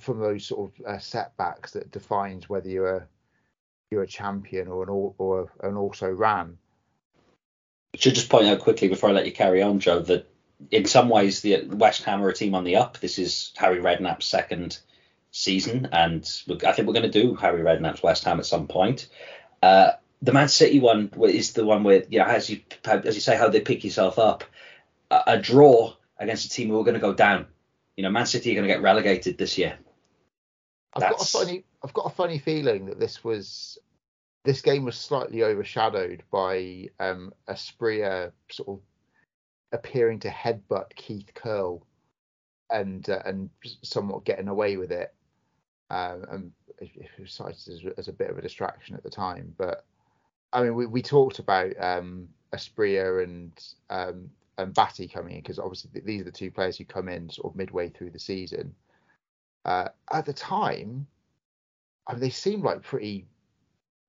from those sort of uh, setbacks that defines whether you're a you're a champion or an or an also ran. I should just point out quickly before I let you carry on, Joe, that in some ways the West Ham are a team on the up. This is Harry Redknapp's second season, and I think we're going to do Harry Redknapp's West Ham at some point. Uh, the Man City one is the one where, you know, as you as you say, how they pick yourself up. A, a draw against a team who are going to go down. You know, Man City are going to get relegated this year. I've got a funny, I've got a funny feeling that this was, this game was slightly overshadowed by um, Asprilla sort of appearing to headbutt Keith Curle, and uh, and somewhat getting away with it. Um, and it was cited as, as, a bit of a distraction at the time, but I mean, we, we talked about um, Asprilla and um, and Batty coming in because obviously these are the two players who come in sort of midway through the season. Uh, at the time, I mean, they seemed like pretty.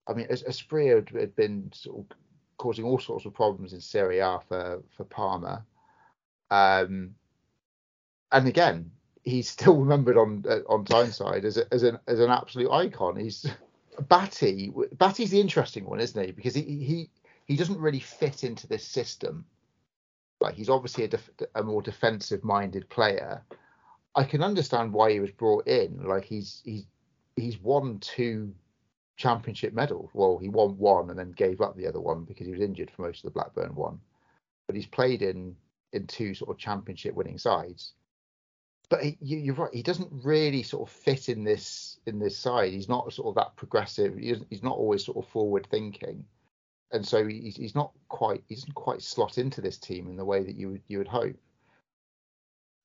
I mean, Asprilla had been sort of causing all sorts of problems in Serie A for for Parma. Um, and again, he's still remembered on uh, on Tyneside as a, as an as an absolute icon. He's Batty. Batty's the interesting one, isn't he? Because he he he doesn't really fit into this system. Like he's obviously a, def- a more defensive minded player. I can understand why he was brought in. Like he's he's he's won two championship medals. Well, he won one and then gave up the other one because he was injured for most of the Blackburn one. But he's played in in two sort of championship winning sides. But he, you, are right. He doesn't really sort of fit in this in this side. He's not sort of that progressive. He's not always sort of forward thinking and so he's, he's not quite he doesn't quite slot into this team in the way that you would you would hope.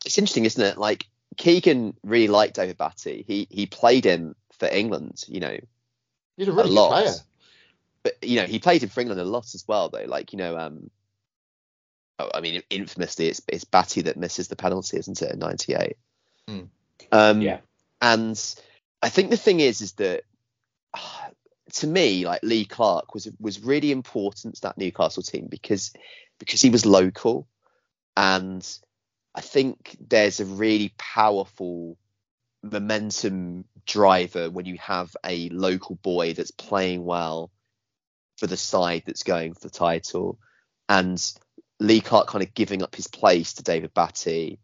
It's interesting, isn't it? Like Keegan really liked David Batty. He he played him for England, you know. He's a really a good player. But you know, he played him for England a lot as well, though. Like you know, um, oh, I mean, infamously, it's it's Batty that misses the penalty, isn't it, in '98? Mm. Um, yeah. And I think the thing is, is that to me, like Lee Clark was was really important to that Newcastle team because because he was local, and I think there's a really powerful momentum driver when you have a local boy that's playing well for the side that's going for the title, and Lee Clark kind of giving up his place to David Batty.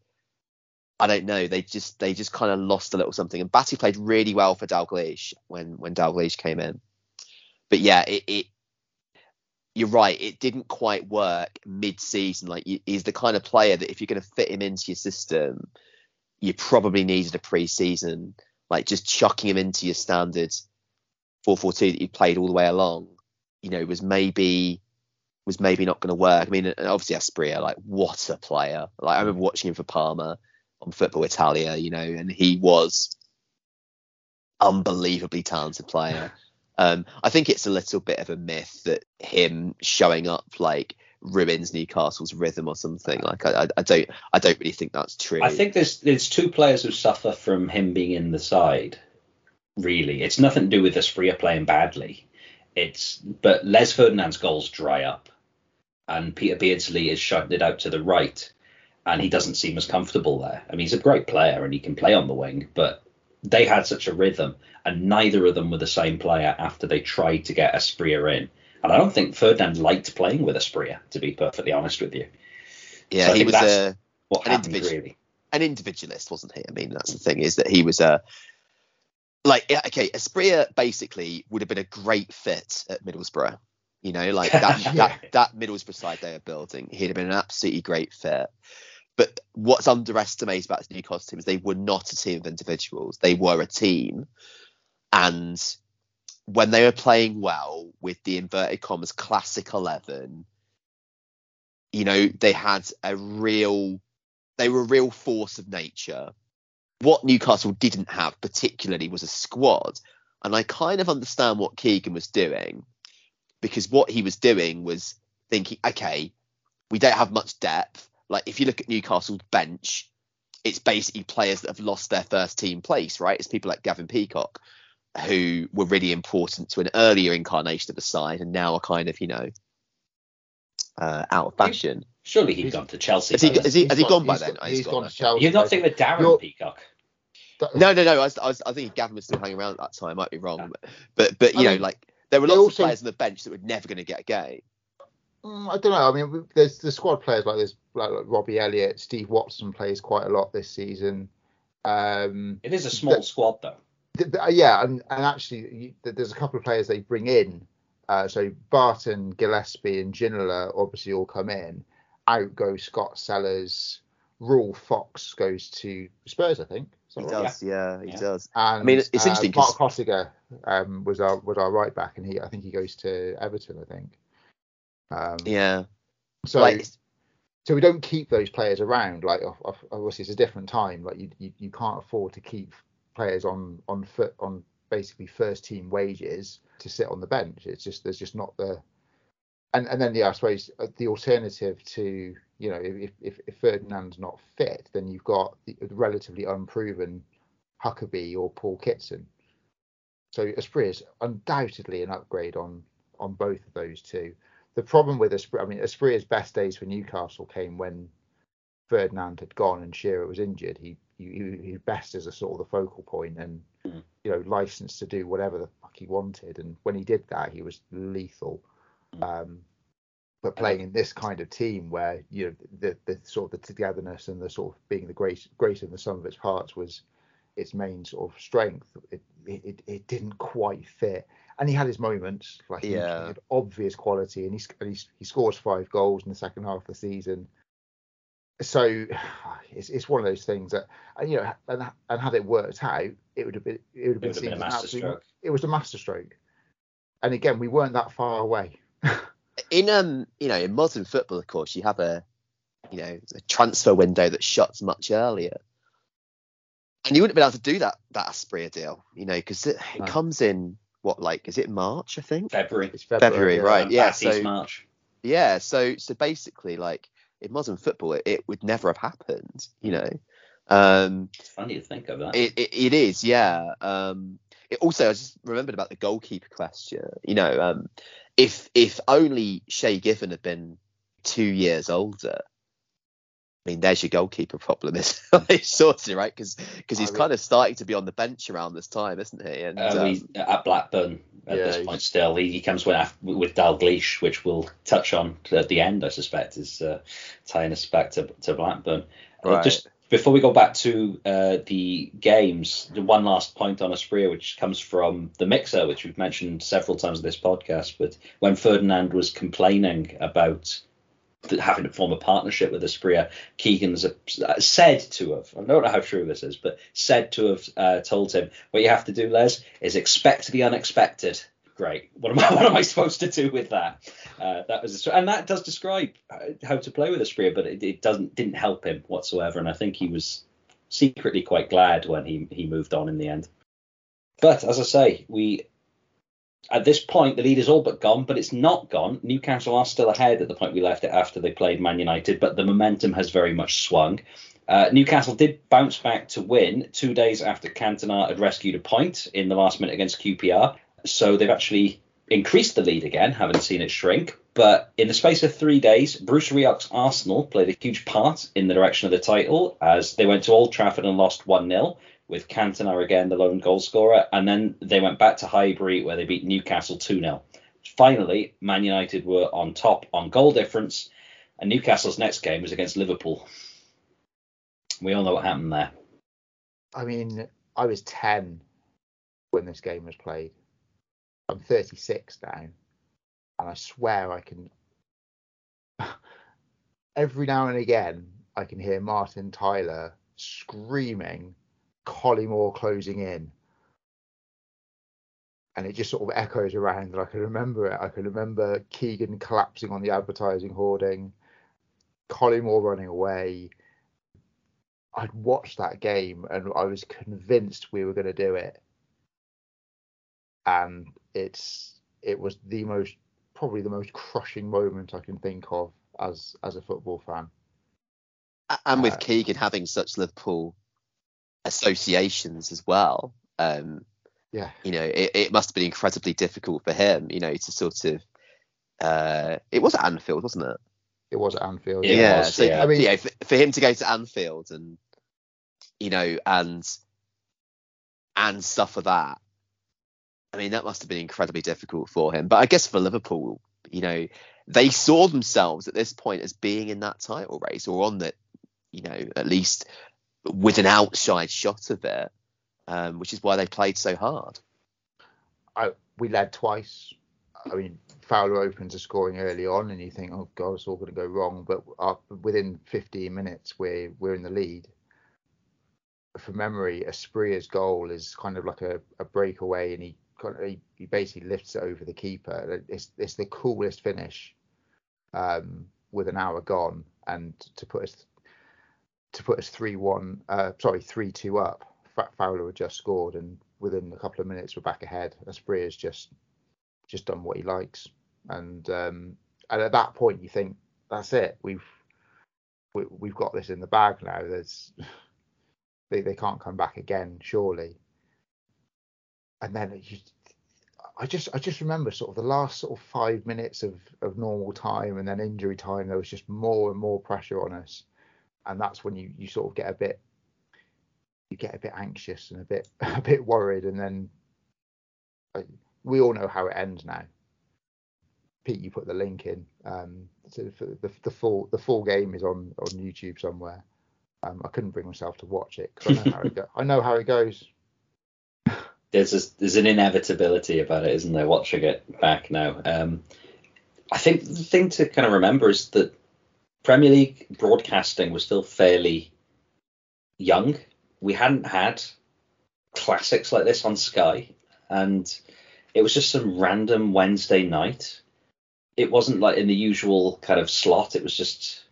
I don't know. They just they just kind of lost a little something. And Batty played really well for Dalglish when when Dalglish came in but yeah, it, it you're right. It didn't quite work mid-season. Like he's the kind of player that if you're going to fit him into your system, you probably needed a pre-season, like just chucking him into your standard 4-4-2 that you played all the way along. You know, was maybe was maybe not going to work. I mean, obviously Asprilla, like what a player! Like I remember watching him for Parma on Football Italia, you know, and he was unbelievably talented player. Um, I think it's a little bit of a myth that him showing up like ruins Newcastle's rhythm or something. Like I, I, don't I don't really think that's true. I think there's there's two players who suffer from him being in the side. Really, it's nothing to do with us Asprilla playing badly. It's but Les Ferdinand's goals dry up, and Peter Beardsley is it out to the right, and he doesn't seem as comfortable there. I mean, he's a great player and he can play on the wing, but they had such a rhythm, and neither of them were the same player after they tried to get Asprilla in. And I don't think Ferdinand liked playing with Asprilla, to be perfectly honest with you. Yeah, so he was a, what an, happened, individu- really. an individualist, wasn't he? I mean, that's the thing is that he was a like okay, Asprilla basically would have been a great fit at Middlesbrough. You know, like that yeah. that that Middlesbrough side they were building, he'd have been an absolutely great fit. But what's underestimated about the Newcastle team is they were not a team of individuals. They were a team. And when they were playing well with the inverted commas classic 11, you know, they had a real, they were a real force of nature. What Newcastle didn't have particularly was a squad. And I kind of understand what Keegan was doing because what he was doing was thinking, okay, we don't have much depth like if you look at Newcastle's bench, it's basically players that have lost their first team place, right? It's people like Gavin Peacock who were really important to an earlier incarnation of the side and now are kind of, you know, uh, out of fashion. Surely he'd gone to Chelsea. Has he, has he, has he got- gone by then? got- Oh, he's gone now. to Chelsea. You're not thinking of Darren You're- Peacock. That- No, no, no. I, was, I, was, I think Gavin was still hanging around at that time. I might be wrong, but but you I know, mean, like there were they lots also- of players on the bench that were never going to get a game. Mm, I don't know. I mean, there's the squad players like there's like, like Robbie Elliott, Steve Watson plays quite a lot this season. Um, It is a small But- squad though. th- th- yeah, and, and actually, you, there's a couple of players they bring in. Uh, so Barton, Gillespie, and Ginola obviously all come in. Out goes Scott Sellars. Ruel Fox goes to Spurs, I think. He right? does, yeah, he Yeah. does. And, I mean, it's uh, interesting 'cause- Marc Hottiger um, was our was our right back, and he I think he goes to Everton. I think. Um, Yeah, So like so we don't keep those players around. Like obviously it's a different time. Like you, you you can't afford to keep players on on foot on basically first team wages to sit on the bench. It's just there's just not the and and then yeah I suppose uh, the alternative to you know if if, if Ferdinand's not fit, then you've got the relatively unproven Huckerby or Paul Kitson. So Esprit is undoubtedly an upgrade on on both of those two. The problem with Esprit, I mean, Esprit's best days for Newcastle came when Ferdinand had gone and Shearer was injured. He he, he best as a sort of the focal point and Mm. you know licensed to do whatever the fuck he wanted. And when he did that, he was lethal. Um, but playing in this kind of team where you know the the sort of the togetherness and the sort of being the great greater than the sum of its parts was its main sort of strength. It it, it didn't quite fit, and he had his moments. Like he, Yeah. he had obvious quality, and he and he, he scores five goals in the second half of the season. So it's it's one of those things that and, you know and, and had it worked out, it would have been it would have been would have seen been a as an absolute- masterstroke. It was a masterstroke, and again we weren't that far away. in um you know in modern football, of course, you have a you know a transfer window that shuts much earlier, and you wouldn't have been able to do that that Asprilla deal, you know, because it, it No. comes in what like is it March I think? February. It's February, yeah. right. yeah, so- March. Yeah, so so basically like in modern football, it, it would never have happened, you know. Um, It's funny to think of that. It, it, it is, yeah. Um, it also, I just remembered about the goalkeeper question. You know, um, if if only Shay Given had been two years older, I mean, there's your goalkeeper problem, is it's sorted, right? Because because he's kind of starting to be on the bench around this time, isn't he? And um, at Blackburn at Yeah, this point still. He, he comes with, with Dalglish, which we'll touch on at the end, I suspect, is uh, tying us back to, to Blackburn. Uh, Right. just before we go back to uh, the games, the one last point on Asprilla, which comes from the mixer, which we've mentioned several times in this podcast. But when Ferdinand was complaining about having to form a partnership with Asprilla, Keegan's uh, said to have, I don't know how true this is, but said to have uh, told him, what you have to do, Les, is expect the unexpected. Great. What am I? What am I supposed to do with that? Uh, that was, and that does describe uh, how to play with Asprilla, but it, it doesn't didn't help him whatsoever. And I think he was secretly quite glad when he he moved on in the end. But as I say, we at this point the lead is all but gone, but it's not gone. Newcastle are still ahead at the point we left it after they played Man United, but the momentum has very much swung. Uh, Newcastle did bounce back to win two days after Cantona had rescued a point in the last minute against QPR. So they've actually increased the lead again, haven't seen it shrink. But in the space of three days, Bruce Rioch's Arsenal played a huge part in the direction of the title as they went to Old Trafford and lost 1 0 with Cantona again, the lone goal scorer. And then they went back to Highbury where they beat Newcastle 2 0. Finally, Man United were on top on goal difference, and Newcastle's next game was against Liverpool. We all know what happened there. I mean, I was 10 when this game was played. I'm 36 now, and I swear I can. Every now and again, I can hear Martin Tyler screaming, Collymore closing in. And it just sort of echoes around, and I can remember it. I can remember Keegan collapsing on the advertising hoarding, Collymore running away, I'd watched that game and I was convinced we were going to do it. And it's it was the most probably the most crushing moment I can think of as as a football fan. and with Uh, Keegan having such Liverpool associations as well, um, Yeah, you know, it, it must have been incredibly difficult for him, you know, to sort of. Uh, it was at Anfield, wasn't it? it was at Anfield. It yeah. was, so yeah. I mean- yeah, for, for him to go to Anfield and you know, and and suffer that. I mean, that must have been incredibly difficult for him. But I guess for Liverpool, you know, they saw themselves at this point as being in that title race or on that, you know, at least with an outside shot of it, um, which is why they played so hard. I, we led twice. I mean, Fowler opens a scoring early on, and you think, oh god, it's all going to go wrong. But up, within 15 minutes, we're we're in the lead. From memory, Asprilla's goal is kind of like a, a breakaway, and he, he he basically lifts it over the keeper. It's it's the coolest finish, um, with an hour gone, and to put us to put us three one, uh, sorry three two up. Fowler had just scored, and within a couple of minutes we're back ahead. Asprilla's just just done what he likes, and um, and at that point you think that's it. We've we, we've got this in the bag now. There's they they can't come back again, surely. And then you, I just I just remember sort of the last sort of five minutes of of normal time and then injury time. There was just more and more pressure on us, and that's when you you sort of get a bit you get a bit anxious and a bit a bit worried, and then uh, we all know how it ends now. Pete, you put the link in. Um, so the the full the full game is on on YouTube somewhere. Um, I couldn't bring myself to watch it because I know how it go. I know how it goes. there's a, there's an inevitability about it, isn't there? Watching it back now, um, I think the thing to kind of remember is that Premier League broadcasting was still fairly young. We hadn't had classics like this on Sky, and it was just some random Wednesday night. It wasn't like in the usual kind of slot. It was just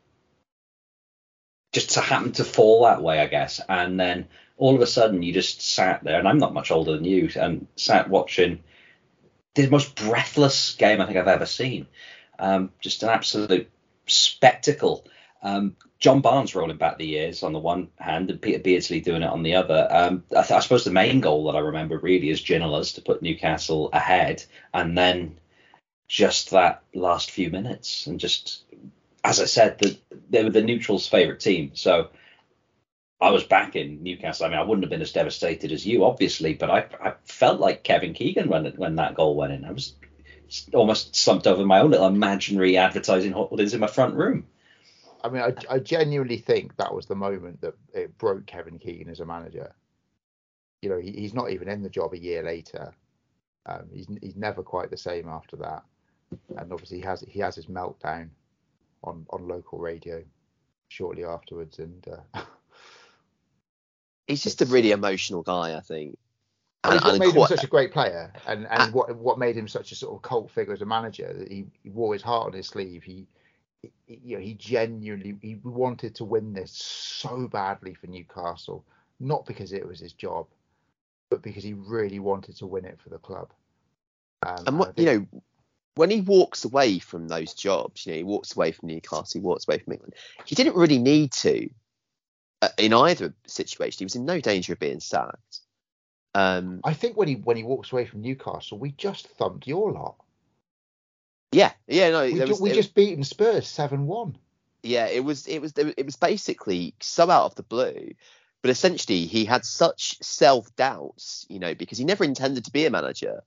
just to happen to fall that way, I guess. And then all of a sudden you just sat there, and I'm not much older than you, and sat watching the most breathless game I think I've ever seen. Um, just an absolute spectacle. Um, John Barnes rolling back the years on the one hand, and Peter Beardsley doing it on the other. Um, I, th- I suppose the main goal that I remember really is Ginolas to put Newcastle ahead, and then just that last few minutes, and just as I said, the, they were the neutrals' favourite team, so I was back in Newcastle. I mean, I wouldn't have been as devastated as you, obviously, but I, I felt like Kevin Keegan when when that goal went in. I was almost slumped over my own little imaginary advertising holdings in my front room. I mean, I, I genuinely think that was the moment that it broke Kevin Keegan as a manager. You know, he, he's not even in the job a year later. Um, he's he's never quite the same after that, and obviously he has he has his meltdown on on local radio shortly afterwards, and uh, He's just a really emotional guy, I think. And, what and made quite- him such a great player, and and Ah. what what made him such a sort of cult figure as a manager? That he, he wore his heart on his sleeve. He, he, you know, he genuinely he wanted to win this so badly for Newcastle, not because it was his job, but because he really wanted to win it for the club. Um, and what think- you know when he walks away from those jobs you know he walks away from newcastle he walks away from england he didn't really need to uh, in either situation he was in no danger of being sacked um I think when he when he walks away from Newcastle, we just thumped your lot. yeah yeah no We, ju- was, we it- just beaten Spurs seven one. yeah it was it was it was basically so out of the blue but essentially he had such self doubts you know because he never intended to be a manager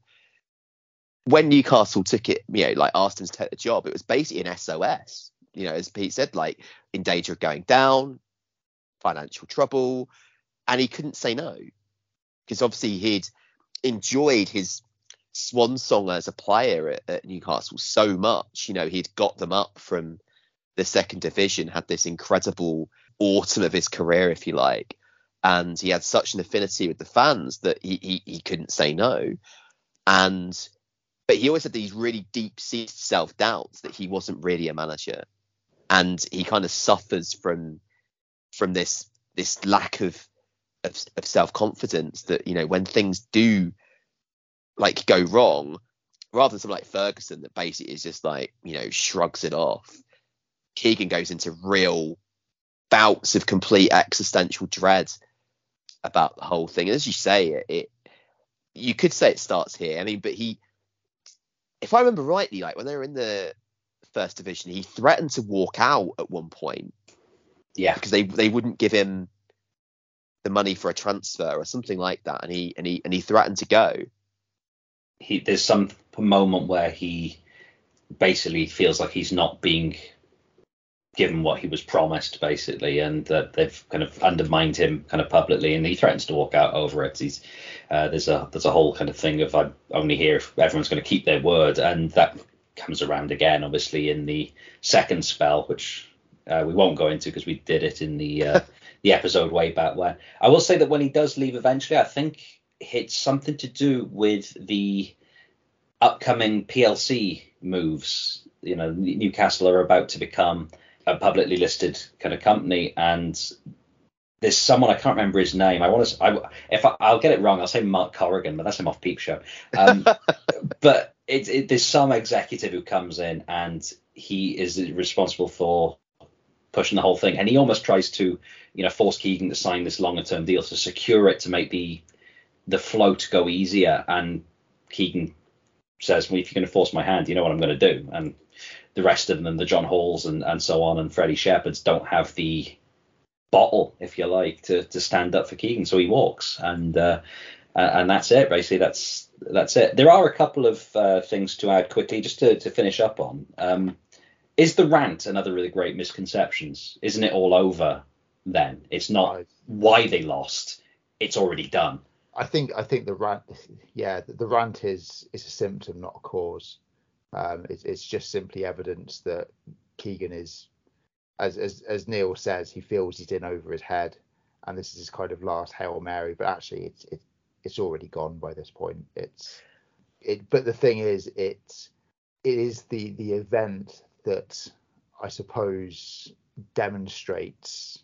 when Newcastle took it, you know, like asked him to take the job, it was basically an SOS. You know, as Pete said, like in danger of going down, financial trouble, and he couldn't say no because obviously he'd enjoyed his swan song as a player at, at Newcastle so much. You know, he'd got them up from the second division, had this incredible autumn of his career, if you like, and he had such an affinity with the fans that he he, he couldn't say no, and but he always had these really deep seated self doubts that he wasn't really a manager, and he kind of suffers from from this this lack of of, of self confidence that you know when things do like go wrong, rather than someone like Ferguson that basically is just like you know shrugs it off. Keegan goes into real bouts of complete existential dread about the whole thing. And as you say, it, it you could say it starts here. I mean, but he, if I remember rightly, like when they were in the first division, he threatened to walk out at one point. Yeah, because they they wouldn't give him the money for a transfer or something like that, and he and he and he threatened to go. He there's some moment where he basically feels like he's not being given what he was promised basically and that they've kind of undermined him kind of publicly and he threatens to walk out over it he's uh, there's a there's a whole kind of thing of i'm only here if everyone's going to keep their word and that comes around again obviously in the second spell which uh, we won't go into because we did it in the uh, the episode way back when i will say that when he does leave eventually i think it's something to do with the upcoming plc moves you know newcastle are about to become a publicly listed kind of company, and there's someone I can't remember his name. I want to, I, if I, will get it wrong, I'll say Mark Corrigan, but that's him off Peep Show. Um, but it, it, there's some executive who comes in and he is responsible for pushing the whole thing, and he almost tries to, you know, force Keegan to sign this longer term deal to secure it to make the the float go easier. And Keegan says, well, if you're going to force my hand, you know what I'm going to do. And the rest of them, the John Halls and, and so on, and Freddie Shepherds don't have the bottle, if you like, to, to stand up for Keegan. So he walks, and uh, and that's it. Basically, that's that's it. There are a couple of uh, things to add quickly, just to, to finish up on. Um, is the rant another really great misconceptions? Isn't it all over then? It's not why they lost. It's already done. I think I think the rant, yeah, the, the rant is is a symptom, not a cause. Um, it's, it's just simply evidence that Keegan is, as, as as Neil says, he feels he's in over his head, and this is his kind of last hail mary. But actually, it's it, it's already gone by this point. It's it. But the thing is, it's it is the the event that I suppose demonstrates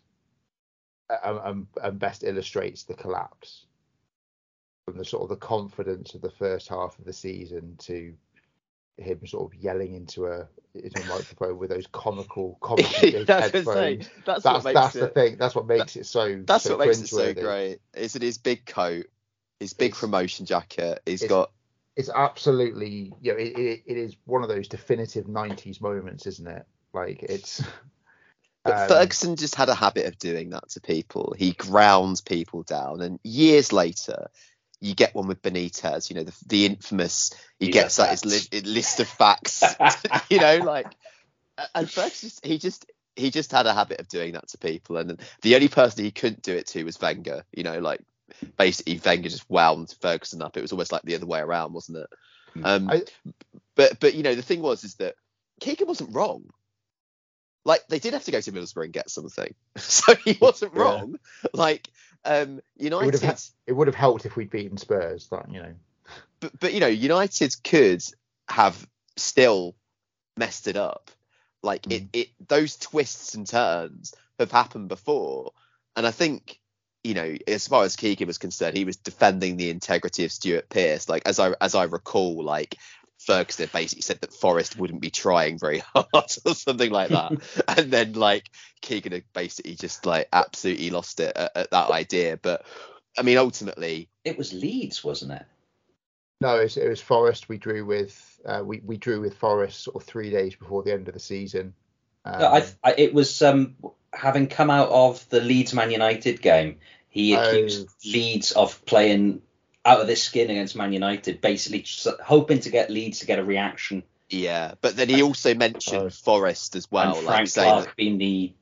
and, and best illustrates the collapse from the sort of the confidence of the first half of the season to him sort of yelling into a into a microphone with those comical comical that's headphones. that's that's, that's the thing. That's what makes that, it so. That's so what makes it so great. Is it his big coat, his big it's, promotion jacket? He's got. It's absolutely, you know, it, it, it is one of those definitive '90s moments, isn't it? Like it's. But um, Ferguson just had a habit of doing that to people. He grounds people down, and years later, you get one with Benitez, you know, the, the infamous, he, he gets like his li- list of facts, you know, like, and Ferguson, just, he just, he just had a habit of doing that to people. And the only person he couldn't do it to was Wenger, you know, like basically Wenger just wound Ferguson up. It was almost like the other way around, wasn't it? Hmm. Um, I, but, but, you know, the thing was, is that Keegan wasn't wrong. Like they did have to go to Middlesbrough and get something, so he wasn't yeah. wrong. Like um, United, it would, have, it would have helped if we'd beaten Spurs. That you know, but but you know, United could have still messed it up. Like mm. it, it, those twists and turns have happened before, and I think you know, as far as Keegan was concerned, he was defending the integrity of Stuart Pearce. Like as I as I recall, like Ferguson basically said that Forest wouldn't be trying very hard or something like that. and then like Keegan had basically just like absolutely lost it at, at, that idea. But I mean, ultimately, it was Leeds, wasn't it? No, it was, it was Forest. We drew with uh, we we drew with Forest sort of three days before the end of the season. Um, no, I, I, it was um, having come out of the Leeds Man United game. He oh. accused oh. Leeds of playing out of this skin against Man United, basically hoping to get Leeds to get a reaction. Yeah, but then he also mentioned oh. Forest as well, and Frank like Clark that... being the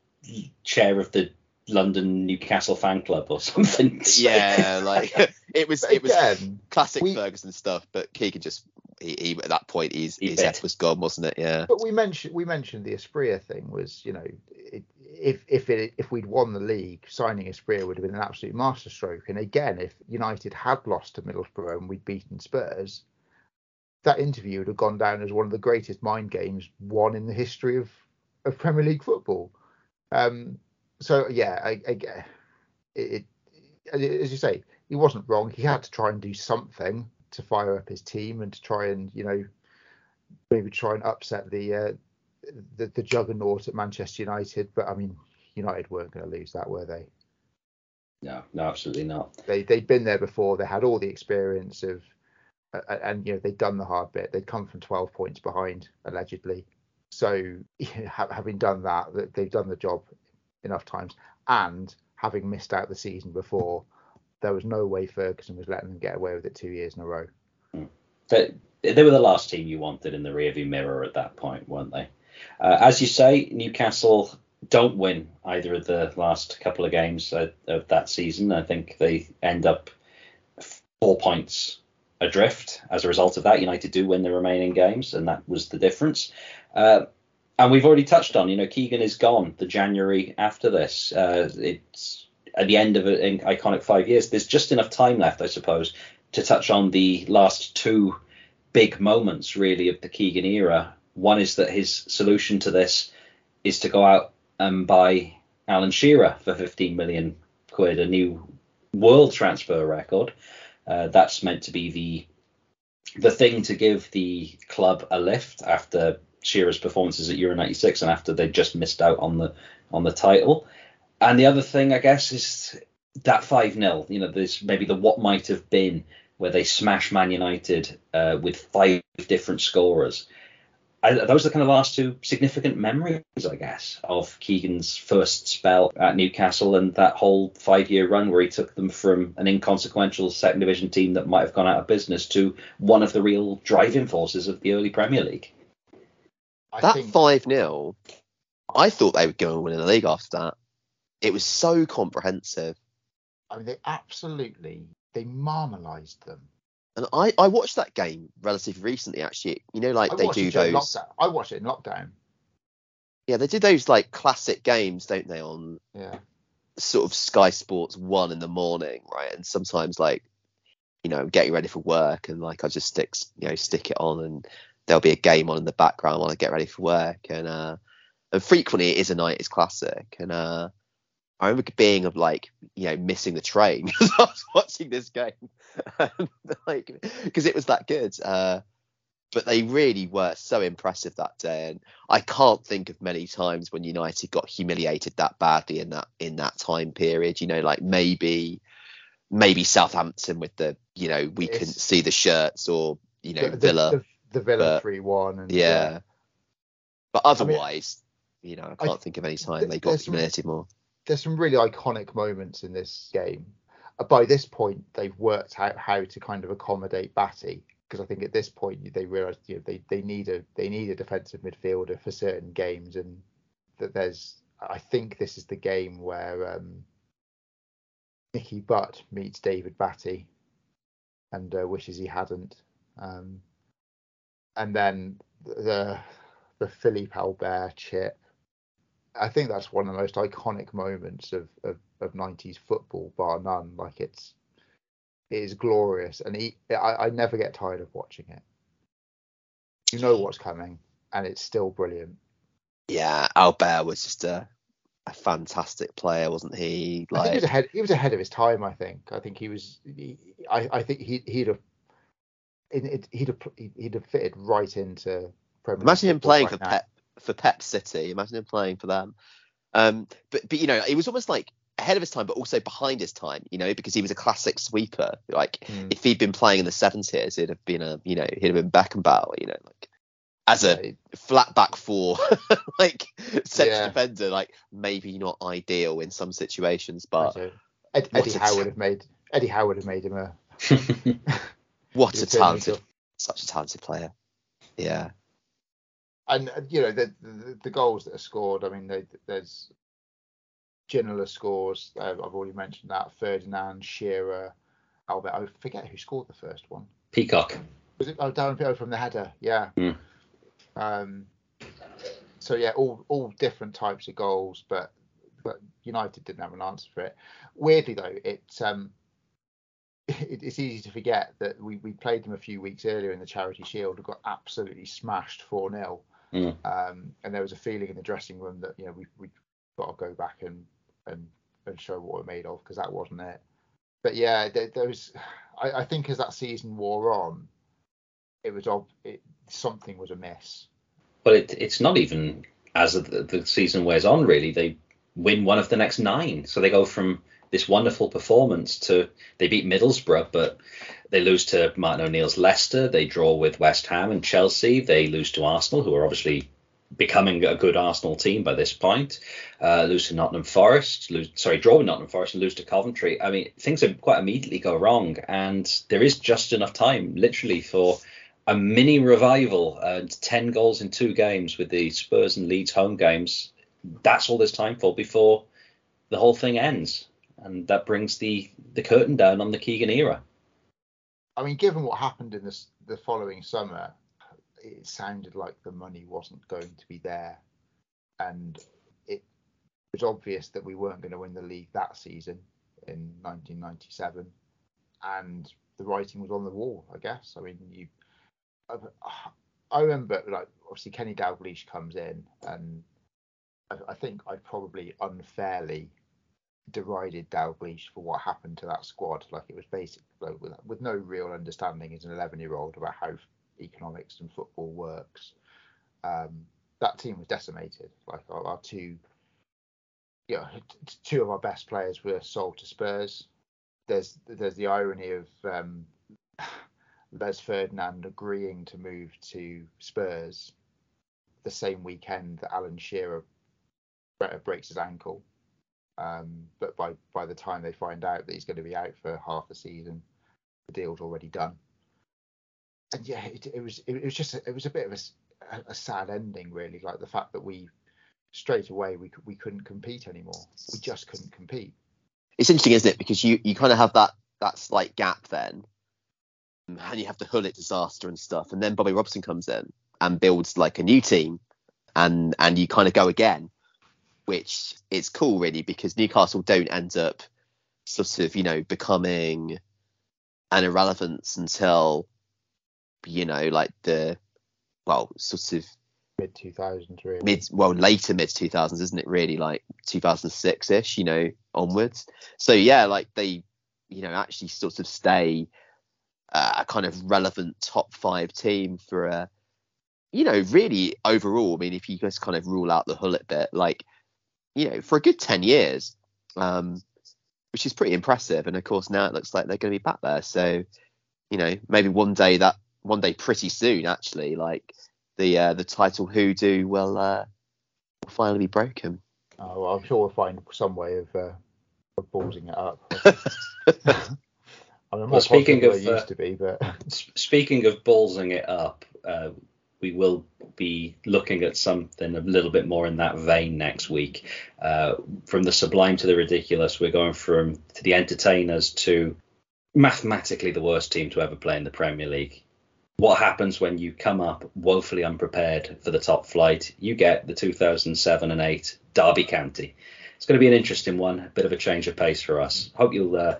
chair of the London Newcastle fan club or something. Yeah, like it was it was Again, classic we, Ferguson stuff, but Keegan just he, he, at that point he's, he his F was gone, wasn't it? Yeah. But we mentioned we mentioned the Asprilla thing was you know it, if if it if we'd won the league, signing Asprilla would have been an absolute masterstroke. And again, if United had lost to Middlesbrough and we'd beaten Spurs, that interview would have gone down as one of the greatest mind games won in the history of of Premier League football. Um, so yeah, I, I, it, it, as you say, he wasn't wrong. He had to try and do something to fire up his team and to try and you know maybe try and upset the uh, the, the juggernaut at Manchester United. But I mean, United weren't going to lose that, were they? No, no, absolutely not. They they'd been there before. They had all the experience of, uh, and you know they'd done the hard bit. They'd come from 12 points behind allegedly. So having done that, they've done the job enough times, and having missed out the season before, there was no way Ferguson was letting them get away with it two years in a row. But They, were the last team you wanted in the rearview mirror at that point, weren't they? Uh, as you say, Newcastle don't win either of the last couple of games of, of that season. I think they end up four points adrift as a result of that. United do win the remaining games, and that was the difference. Uh, and we've already touched on, you know, Keegan is gone the January after this. Uh, it's at the end of an iconic five years. There's just enough time left, I suppose, to touch on the last two big moments, really, of the Keegan era. One is that his solution to this is to go out and buy Alan Shearer for 15 million quid, a new world transfer record. Uh, that's meant to be the the thing to give the club a lift after Shearer's performances at Euro 96 and after they just missed out on the on the title. And the other thing, I guess, is that 5 0. You know, there's maybe the what might have been where they smash Man United uh, with five different scorers. I, those are the kind of last two significant memories, I guess, of Keegan's first spell at Newcastle and that whole five year run where he took them from an inconsequential second division team that might have gone out of business to one of the real driving forces of the early Premier League. I that 5 0, I thought they would go and win the league after that. It was so comprehensive. I mean, they absolutely they marmalised them. And I, I watched that game relatively recently, actually. You know, like I they do those. I watched it in lockdown. Yeah, they do those like classic games, don't they? On yeah, sort of Sky Sports One in the morning, right? And sometimes like, you know, getting ready for work, and like I just stick, you know, stick it on, and there'll be a game on in the background while I get ready for work, and uh, and frequently it is a night is classic, and uh, I remember being of like, you know, missing the train because I was watching this game, like, because it was that good. Uh, but they really were so impressive that day, and I can't think of many times when United got humiliated that badly in that in that time period. You know, like maybe maybe Southampton with the, you know, we it's, can see the shirts, or you know, the, Villa, the, the Villa three one, yeah. But otherwise, I mean, you know, I can't I, think of any time they got humiliated more there's some really iconic moments in this game. Uh, by this point, they've worked out how to kind of accommodate Batty because I think at this point they realised you know, they they need a they need a defensive midfielder for certain games, and that there's I think this is the game where um, Nicky Butt meets David Batty and uh, wishes he hadn't. Um, and then the the Philippe Albert chip I think that's one of the most iconic moments of, of, of 90s football, bar none. Like it's it is glorious, and he, I, I never get tired of watching it. You know what's coming, and it's still brilliant. Yeah, Albert was just a a fantastic player, wasn't he? Like, he was ahead. He was ahead of his time. I think. I think he was. He, I, I think he, he'd have. It, he'd have he'd have fitted right into. Premier Imagine him playing right for now. Pep for Pep City. Imagine him playing for them. Um, but but you know, it was almost like ahead of his time, but also behind his time. You know, because he was a classic sweeper. Like mm. if he'd been playing in the seventies, it'd have been a you know he'd have been Beckenbauer. You know, like as a flat back four, like central yeah. defender, like maybe not ideal in some situations, but Ed, Eddie Howe would have made Eddie Howe would have made him a. what a talented, such a talented player. Yeah and uh, you know the, the, the goals that are scored. I mean, they, there's Ginola scores. Uh, I've already mentioned that. Ferdinand, Shearer, Albert. I forget who scored the first one. Peacock. Was it? Oh, Darren Peacock from the header. Yeah. Mm. Um. So yeah, all all different types of goals, but but United didn't have an answer for it. Weirdly though, it um it's easy to forget that we, we played them a few weeks earlier in the Charity Shield and got absolutely smashed 4 0. Mm. Um, and there was a feeling in the dressing room that you know we we got to go back and and and show what we're made of because that wasn't it. But yeah, there, there was. I, I, think as that season wore on, it was ob- it, something was amiss. Well, it, it's not even as the, the season wears on. Really, they win one of the next nine. So they go from this wonderful performance to they beat Middlesbrough, but they lose to Martin O'Neill's Leicester. They draw with West Ham and Chelsea. They lose to Arsenal, who are obviously becoming a good Arsenal team by this point. Uh, lose to Nottingham Forest, lose, sorry, draw with Nottingham Forest and lose to Coventry. I mean, things have quite immediately go wrong, and there is just enough time, literally, for a mini revival and 10 goals in two games with the Spurs and Leeds home games. That's all there's time for before the whole thing ends. And that brings the, the curtain down on the Keegan era. I mean, given what happened in this, the following summer, it sounded like the money wasn't going to be there. And it was obvious that we weren't going to win the league that season in 1997. And the writing was on the wall, I guess. I mean, you I remember like obviously Kenny Dalglish comes in and I, I think I probably unfairly derided Dalglish for what happened to that squad. Like it was basically like, with, with no real understanding as an 11 year old about how economics and football works. Um, that team was decimated. Like our, our two, you know, t- two of our best players were sold to Spurs. There's there's the irony of um, Les Ferdinand agreeing to move to Spurs the same weekend that Alan Shearer breaks his ankle. Um, but by by the time they find out that he's going to be out for half a season, the deal's already done. And yeah, it, it was it, was just a, it was a bit of a, a, sad ending, really. Like the fact that we straight away we we couldn't compete anymore. We just couldn't compete. It's interesting, isn't it? Because you you kind of have that that slight gap then and you have the Gullit disaster and stuff, and then Bobby Robson comes in and builds like a new team, and and you kind of go again, which is cool really because Newcastle don't end up sort of you know becoming an irrelevance until you know like the well sort of mid 2000s really mid well later mid 2000s isn't it really like 2006 ish you know onwards so yeah like they you know actually sort of stay a kind of relevant top five team for a, you know, really overall. I mean, if you just kind of rule out the Gullit bit, like, you know, for a good 10 years, um, which is pretty impressive. And of course, now it looks like they're going to be back there. So, you know, maybe one day that, one day pretty soon, actually, like the uh, the title hoodoo will uh, will finally be broken. Oh, well, I'm sure we'll find some way of, uh, of ballsing it up. I mean, well, speaking of used uh, to be, but speaking of ballsing it up, uh, we will be looking at something a little bit more in that vein next week. Uh, from the sublime to the ridiculous, we're going from to the entertainers to mathematically the worst team to ever play in the Premier League. What happens when you come up woefully unprepared for the top flight? You get the 2007 and 8 Derby County it's going to be an interesting one, a bit of a change of pace for us. Hope you'll uh,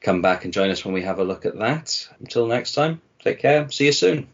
come back and join us when we have a look at that. Until next time, take care. See you soon.